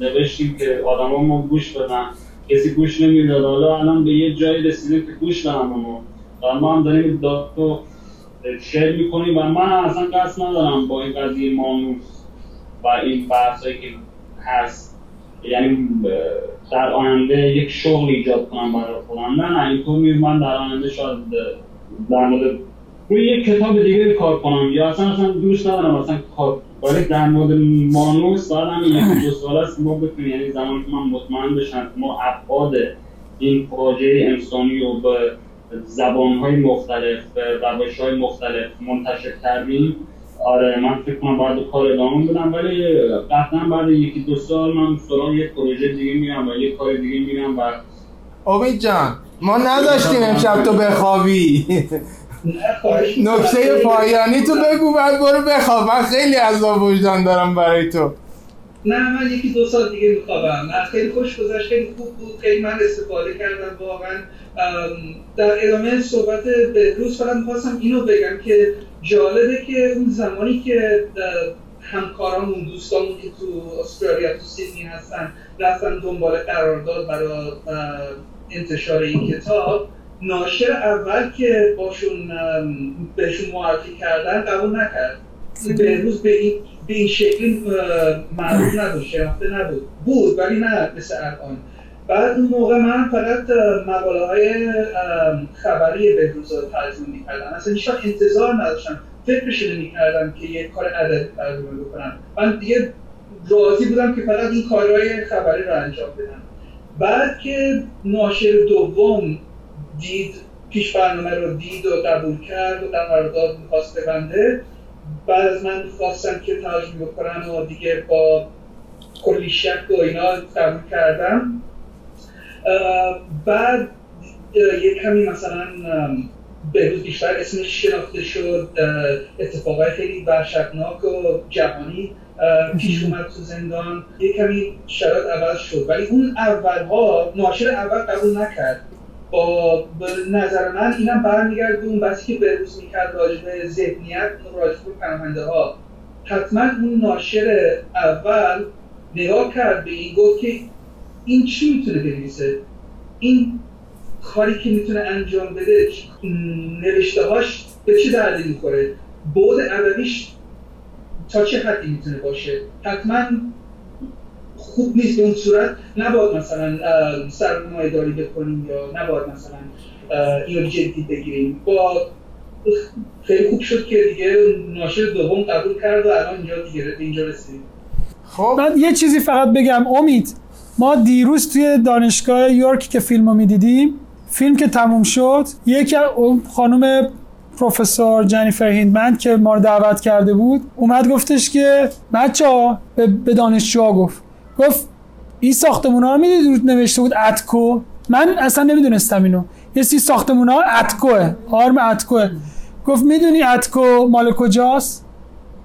نوشتیم که آدم ما گوش بدن. کسی گوش نمی‌داد. حالا الان به یه جایی رسیدیم که گوش بدن ما. ما هم داریم داد شیر می‌کنیم و من اصلا قصد ندارم با این قضیه مانوس و این بحثایی که هست یعنی در آینده یک شغل ایجاد کنم برای خودم. نه اینطور می من در آینده شاید در مورد روی یک کتاب دیگه کار کنم. یا اصلا اصلا دوست ندارم اصلا کار ولی در مورد مانوس باید همین یک دو سال است ما بتونیم یعنی زمانی که من مطمئن بشم ما ابعاد این پروژه انسانی و به زبانهای مختلف روش های مختلف منتشر کردیم آره من فکر کنم باید کار ادامه بدم ولی قطعا بعد یکی دو سال من سراغ یک پروژه دیگه میرم و یک کار دیگه میرم و
امید جان ما نداشتیم امشب تو بخوابی. نکته پایانی تو بگو بعد برو بخواب. من خیلی از وجدان دارم برای تو.
نه من یکی دو سال دیگه میخوابم. نه خیلی خوش گذشت خیلی خوب بود خیلی من استفاده کردم واقعا در ادامه صحبت روز فقط می‌خواستم اینو بگم که جالبه که اون زمانی که همکارامون دوستامون که تو استرالیا تو سیدنی هستن رفتن دنبال قرارداد برای انتشار این کتاب ناشر اول که باشون بهشون معرفی کردن قبول نکرد. به روز به این, به این شکلی معروف نبود شناخته نبود. بود ولی نه مثل الان. بعد اون موقع من فقط مقاله های خبری بهروز رو ترجمه می‌کردم. اصلا هیچ انتظار نداشتم فکرش نمی‌کردم که یه کار ادبی ترجمه بکنم. من دیگه راضی بودم که فقط این کارهای خبری رو انجام بدم. بعد که ناشر دوم دید پیش برنامه رو دید و قبول کرد و در قرارداد می‌خواست ببنده بعد از من خواستم که ترجمه بکنم و دیگه با کلی شک و اینا قبول کردم. بعد یه کمی مثلا روز بیشتر اسمش شناخته شد اتفاقای خیلی وحشتناک و جهانی پیش اومد تو زندان. یه کمی شرایط عوض شد. ولی اون اولها ناشر اول قبول نکرد. با نظر من اینم برمیگرد اون بسی که بروز می‌کرد راجع به ذهنیت راجع به پناهنده ها حتما اون ناشر اول نگاه کرد به این گفت که این چی می‌تونه بنویسه؟ این کاری که می‌تونه انجام بده نوشته هاش به چه دردی می‌خوره؟ بود ادبیش تا چه حدی می‌تونه باشه؟ حتما خوب نیست به اون صورت. نباید مثلا سرمایه داری بکنیم یا نباید مثلا اینو جدی بگیریم. با خیلی خوب شد که دیگه ناشر دوم قبول کرد و الان اینجا دیگه اینجا رسیدیم.
خب بعد یه چیزی فقط بگم. امید ما دیروز توی دانشگاه یورک که فیلم رو می‌دیدیم فیلم که تموم شد یکی خانم پروفسور جنیفر هیندمن که ما رو دعوت کرده بود اومد گفتش که بچه ها به دانشجوها گفت گفت این ساختمون ها می‌دید؟ نوشته بود اتکو. من اصلا نمی‌دونستم اینو. یه سری ساختمون ها اتکوه آرم اتکوه. گفت می‌دونی اتکو مال کجاست؟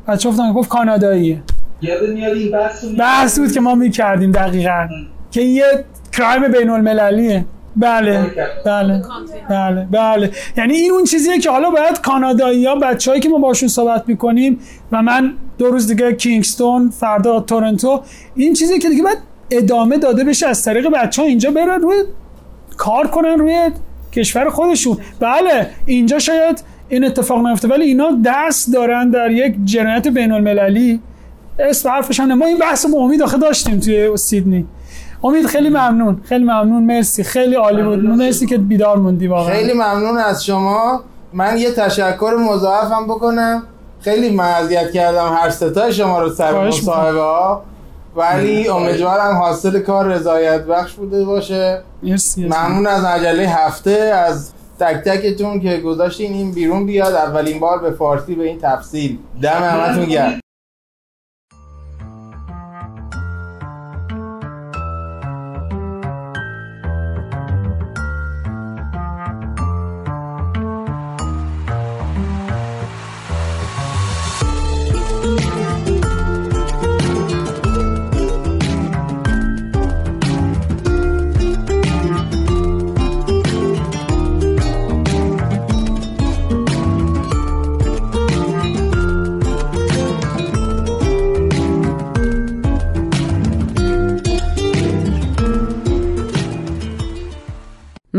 بچه گفت کاناداییه.
یاد میاد این بحث
بحث بود که ما می‌کردیم دقیقا. که یه کرایم بین المللیه بله بله. بله. بله. یعنی این اون چیزیه که حالا باید کانادایی ها بچه‌هایی که ما باشون صحبت می‌کنیم و من دو روز دیگه کینگستون فردا تورنتو این چیزی که دیگه باید ادامه داده بشه از طریق بچه ها اینجا برن روی کار کنن روی کشور خودشون. بله. اینجا شاید این اتفاق نیفته ولی اینا دست دارن در یک جنایت بین المللی اسم حرفش هم ما این بحث با امید آخه داشتیم توی سیدنی. امید خیلی ممنون. خیلی ممنون. مرسی. خیلی عالی بود. مرسی که بیدار موندی واقعا
خیلی ممنون از شما. من یه تشکر مضاعفم بکنم. خیلی معذیت کردم هر ستای شما رو سر مصاحبه ها ولی امیدوارم حاصل کار رضایت بخش بوده باشه.
مرسی.
ممنون از عجله هفته از تک تکتون که گذاشتین این بیرون بیاد. اولین بار به فارسی به این تفصیل. دم همتون گرم.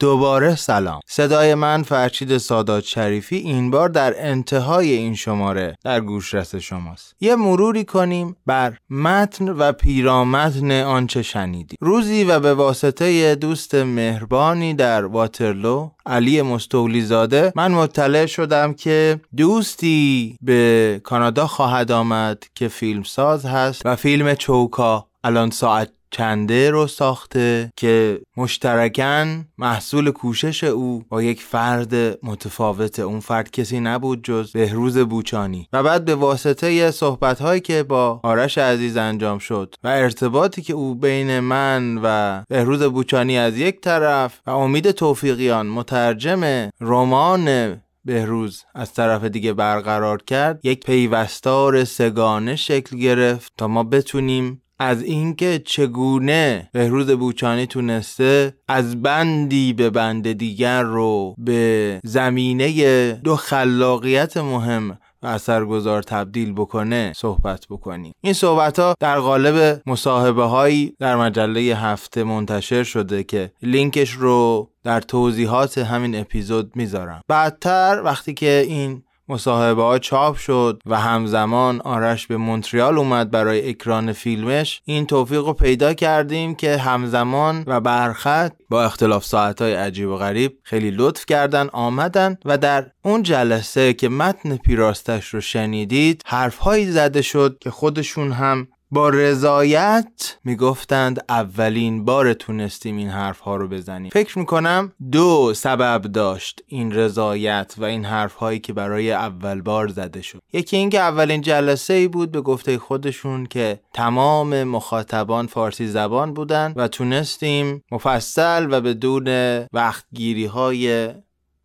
دوباره سلام. صدای من فرشید سادات شریفی این بار در انتهای این شماره در گوشرس شماست. یه مروری کنیم بر متن و پیرامتن آنچه شنیدی روزی و به واسطه دوست مهربانی در واترلو علی مستولی زاده من مطلع شدم که دوستی به کانادا خواهد آمد که فیلمساز هست و فیلم چوکا الان ساعت چنده رو ساخته که مشترکن محصول کوشش او با یک فرد متفاوته اون فرد کسی نبود جز بهروز بوچانی. و بعد به واسطه صحبت هایی که با آرش عزیز انجام شد و ارتباطی که او بین من و بهروز بوچانی از یک طرف و امید توفیقیان مترجم رمان بهروز از طرف دیگه برقرار کرد یک پیوستار سگانه شکل گرفت تا ما بتونیم از اینکه چگونه بهروز بوچانی تونسته از بندی به بند دیگر رو به زمینه دو خلاقیت مهم و اثرگذار تبدیل بکنه صحبت بکنیم. این صحبت ها در قالب مصاحبه هایی در مجله هفته منتشر شده که لینکش رو در توضیحات همین اپیزود می‌ذارم. بعدتر وقتی که این مصاحبه ها چاپ شد و همزمان آرش به مونتریال اومد برای اکران فیلمش. این توفیق رو پیدا کردیم که همزمان و برخط با اختلاف ساعت های عجیب و غریب خیلی لطف کردن آمدن و در اون جلسه که متن پیراستش رو شنیدید حرفهایی زده شد که خودشون هم با رضایت می‌گفتند اولین بار تونستیم این حرف ها رو بزنیم. فکر می‌کنم دو سبب داشت این رضایت و این حرف هایی که برای اول بار زده شد. یکی اینکه اولین جلسه ای بود به گفته خودشون که تمام مخاطبان فارسی زبان بودن و تونستیم مفصل و بدون وقتگیری های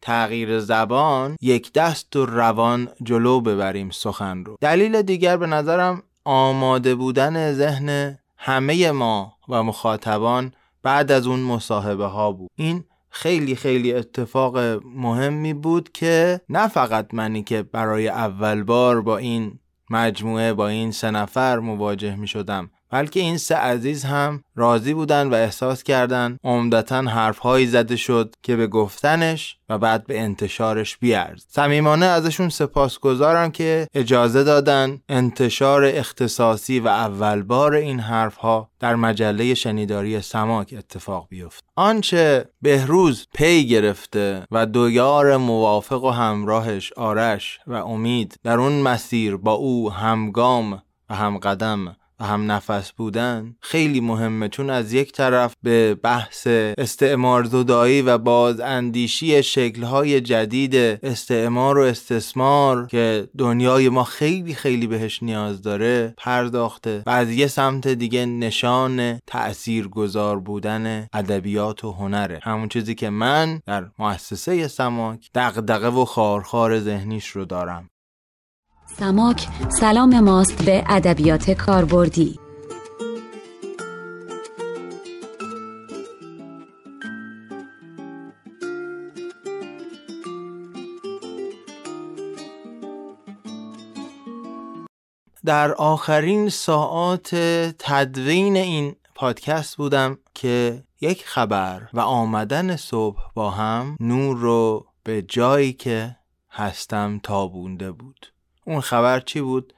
تغییر زبان یک دست و روان جلو ببریم سخن رو. دلیل دیگر به نظرم آماده بودن ذهن همه ما و مخاطبان بعد از اون مصاحبه ها بود. این خیلی خیلی اتفاق مهمی بود که نه فقط منی که برای اول بار با این مجموعه با این سه نفر مواجه می شدم بلکه این سه عزیز هم راضی بودن و احساس کردن عمدتا حرفهایی زده شد که به گفتنش و بعد به انتشارش بیارز. صمیمانه ازشون سپاسگزارم که اجازه دادن انتشار اختصاصی و اول بار این حرفها در مجله شنیداری سماک اتفاق بیفت. آنچه بهروز پی گرفته و دو یار موافق و همراهش آرش و امید در اون مسیر با او همگام و همقدم هم نفس بودن خیلی مهمه چون از یک طرف به بحث استعمار زدایی و باز اندیشی شکلهای جدید استعمار و استثمار که دنیای ما خیلی خیلی بهش نیاز داره پرداخته و از یه سمت دیگه نشان تأثیر گذار بودن ادبیات و هنره. همون چیزی که من در مؤسسه سماک دغدغه و خارخار ذهنیش رو دارم.
سماک سلام ماست به ادبیات کاربردی.
در آخرین ساعات تدوین این پادکست بودم که یک خبر و آمدن صبح با هم نور رو به جایی که هستم تابونده بود. اون خبر چی بود؟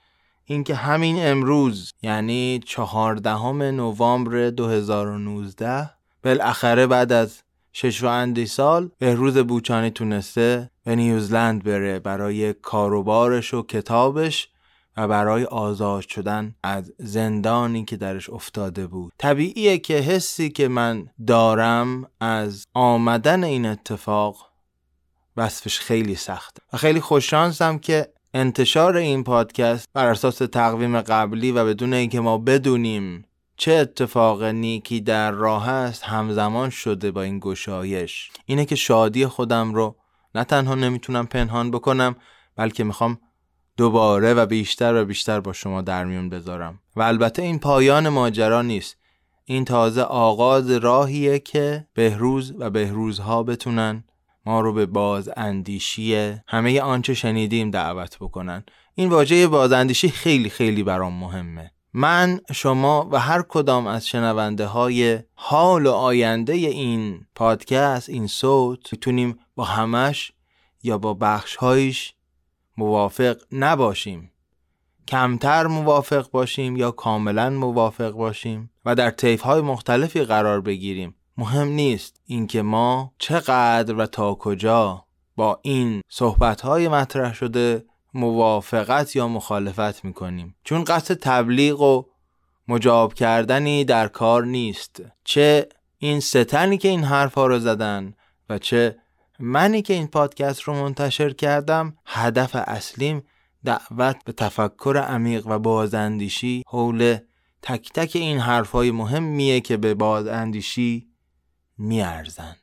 اینکه همین امروز یعنی چهاردهم نوامبر 2019 بالاخره بعد از شش و اندی سال بهروز بوچانی تونسته به نیوزلند بره برای کاروبارش و کتابش و برای آزاد شدن از زندانی که درش افتاده بود طبیعیه که حسی که من دارم از آمدن این اتفاق وصفش خیلی سخته و خیلی خوششانسم که انتشار این پادکست بر اساس تقویم قبلی و بدون اینکه ما بدونیم چه اتفاق نیکی در راه است همزمان شده با این گشایش. اینه که شادی خودم رو نه تنها نمی‌تونم پنهان بکنم بلکه می‌خوام دوباره و بیشتر و بیشتر با شما در میون بذارم. و البته این پایان ماجرا نیست. این تازه آغاز راهیه که بهروز و بهروزها بتونن ما رو به باز اندیشی همه آنچه شنیدیم دعوت بکنن. این واژه بازاندیشی خیلی خیلی برام مهمه. من شما و هر کدام از شنونده های حال و آینده این پادکست این صوت می‌تونیم با همش یا با بخشهایش موافق نباشیم. کمتر موافق باشیم یا کاملا موافق باشیم و در طیف های مختلفی قرار بگیریم. مهم نیست اینکه ما چقدر و تا کجا با این صحبت های مطرح شده موافقت یا مخالفت می‌کنیم. چون قصد تبلیغ و مجاب کردنی در کار نیست. چه این ستنی که این حرفها رو زدن و چه منی که این پادکست رو منتشر کردم هدف اصلیم دعوت به تفکر عمیق و بازاندیشی حول تک تک این حرفهای مهمیه که به بازاندیشی میارزن.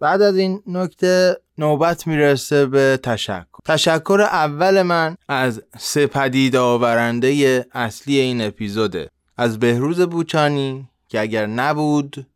بعد از این نکته نوبت می‌رسه به تشکر. تشکر اول من از سه پدید آورنده اصلی این اپیزوده از بهروز بوچانی که اگر نبود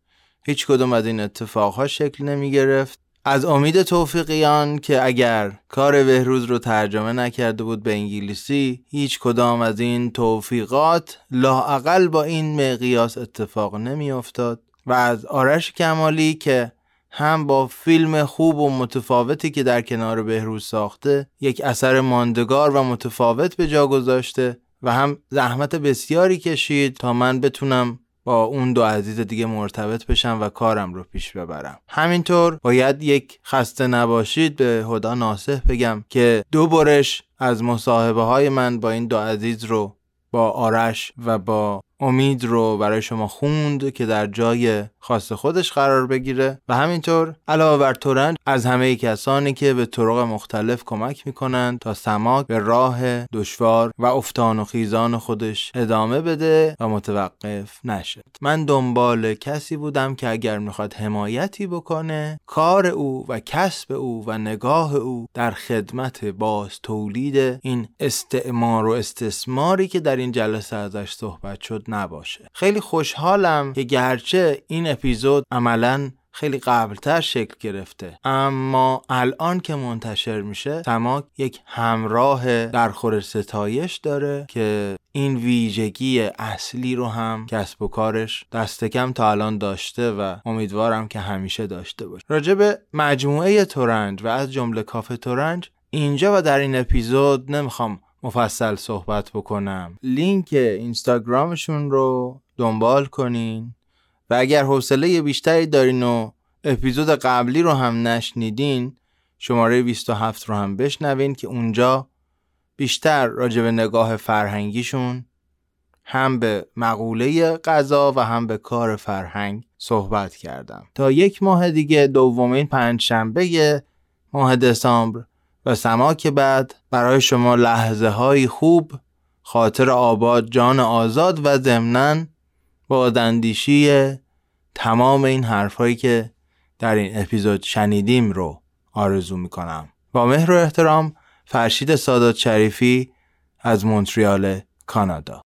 هیچ کدوم از این اتفاقها شکل نمی گرفت از امید توفیقیان که اگر کار بهروز رو ترجمه نکرده بود به انگلیسی هیچ کدام از این توفیقات لاعقل با این مقیاس اتفاق نمی افتاد و از آرش کمالی که هم با فیلم خوب و متفاوتی که در کنار بهروز ساخته یک اثر ماندگار و متفاوت به جا گذاشته و هم زحمت بسیاری کشید تا من بتونم با اون دو عزیز دیگه مرتبط بشم و کارم رو پیش ببرم. همینطور باید یک خسته نباشید به خدا ناسح بگم که دو برش از مصاحبه های من با این دو عزیز رو با آرش و با امید رو برای شما خوند که در جای خاص خودش قرار بگیره و همینطور علاوه بر تورنج از همه کسانی که به طرق مختلف کمک می‌کنند تا سماک به راه دشوار و افتان و خیزان خودش ادامه بده و متوقف نشد. من دنبال کسی بودم که اگر می‌خواد حمایتی بکنه کار او و کسب او و نگاه او در خدمت باز تولید این استعمار و استثماری که در این جلسه ازش صحبت شد نباشه. خیلی خوشحالم که گرچه این اپیزود عملا خیلی قبلتر شکل گرفته. اما الان که منتشر میشه سماک یک همراه در خور ستایش داره که این ویژگی اصلی رو هم کسب و کارش دست کم تا الان داشته و امیدوارم که همیشه داشته باشه. راجع به مجموعه تورنج و از جمله کافه تورنج اینجا و در این اپیزود نمی‌خوام مفصل صحبت بکنم. لینک اینستاگرامشون رو دنبال کنین. و اگر حوصله بیشتری دارین و اپیزود قبلی رو هم نشنیدین شماره 27 رو هم بشنوین که اونجا بیشتر راجع به نگاه فرهنگیشون هم به مقوله غذا و هم به کار فرهنگ صحبت کردم. تا یک ماه دیگه دومین پنج شنبه ماه دسامبر و سماک بعد برای شما لحظه های خوب خاطر آباد جان آزاد و ضمناً با دندیشی تمام این حرفهایی که در این اپیزود شنیدیم رو آرزو می‌کنم. با مهر و احترام فرشید سادات شریفی از مونتریال کانادا.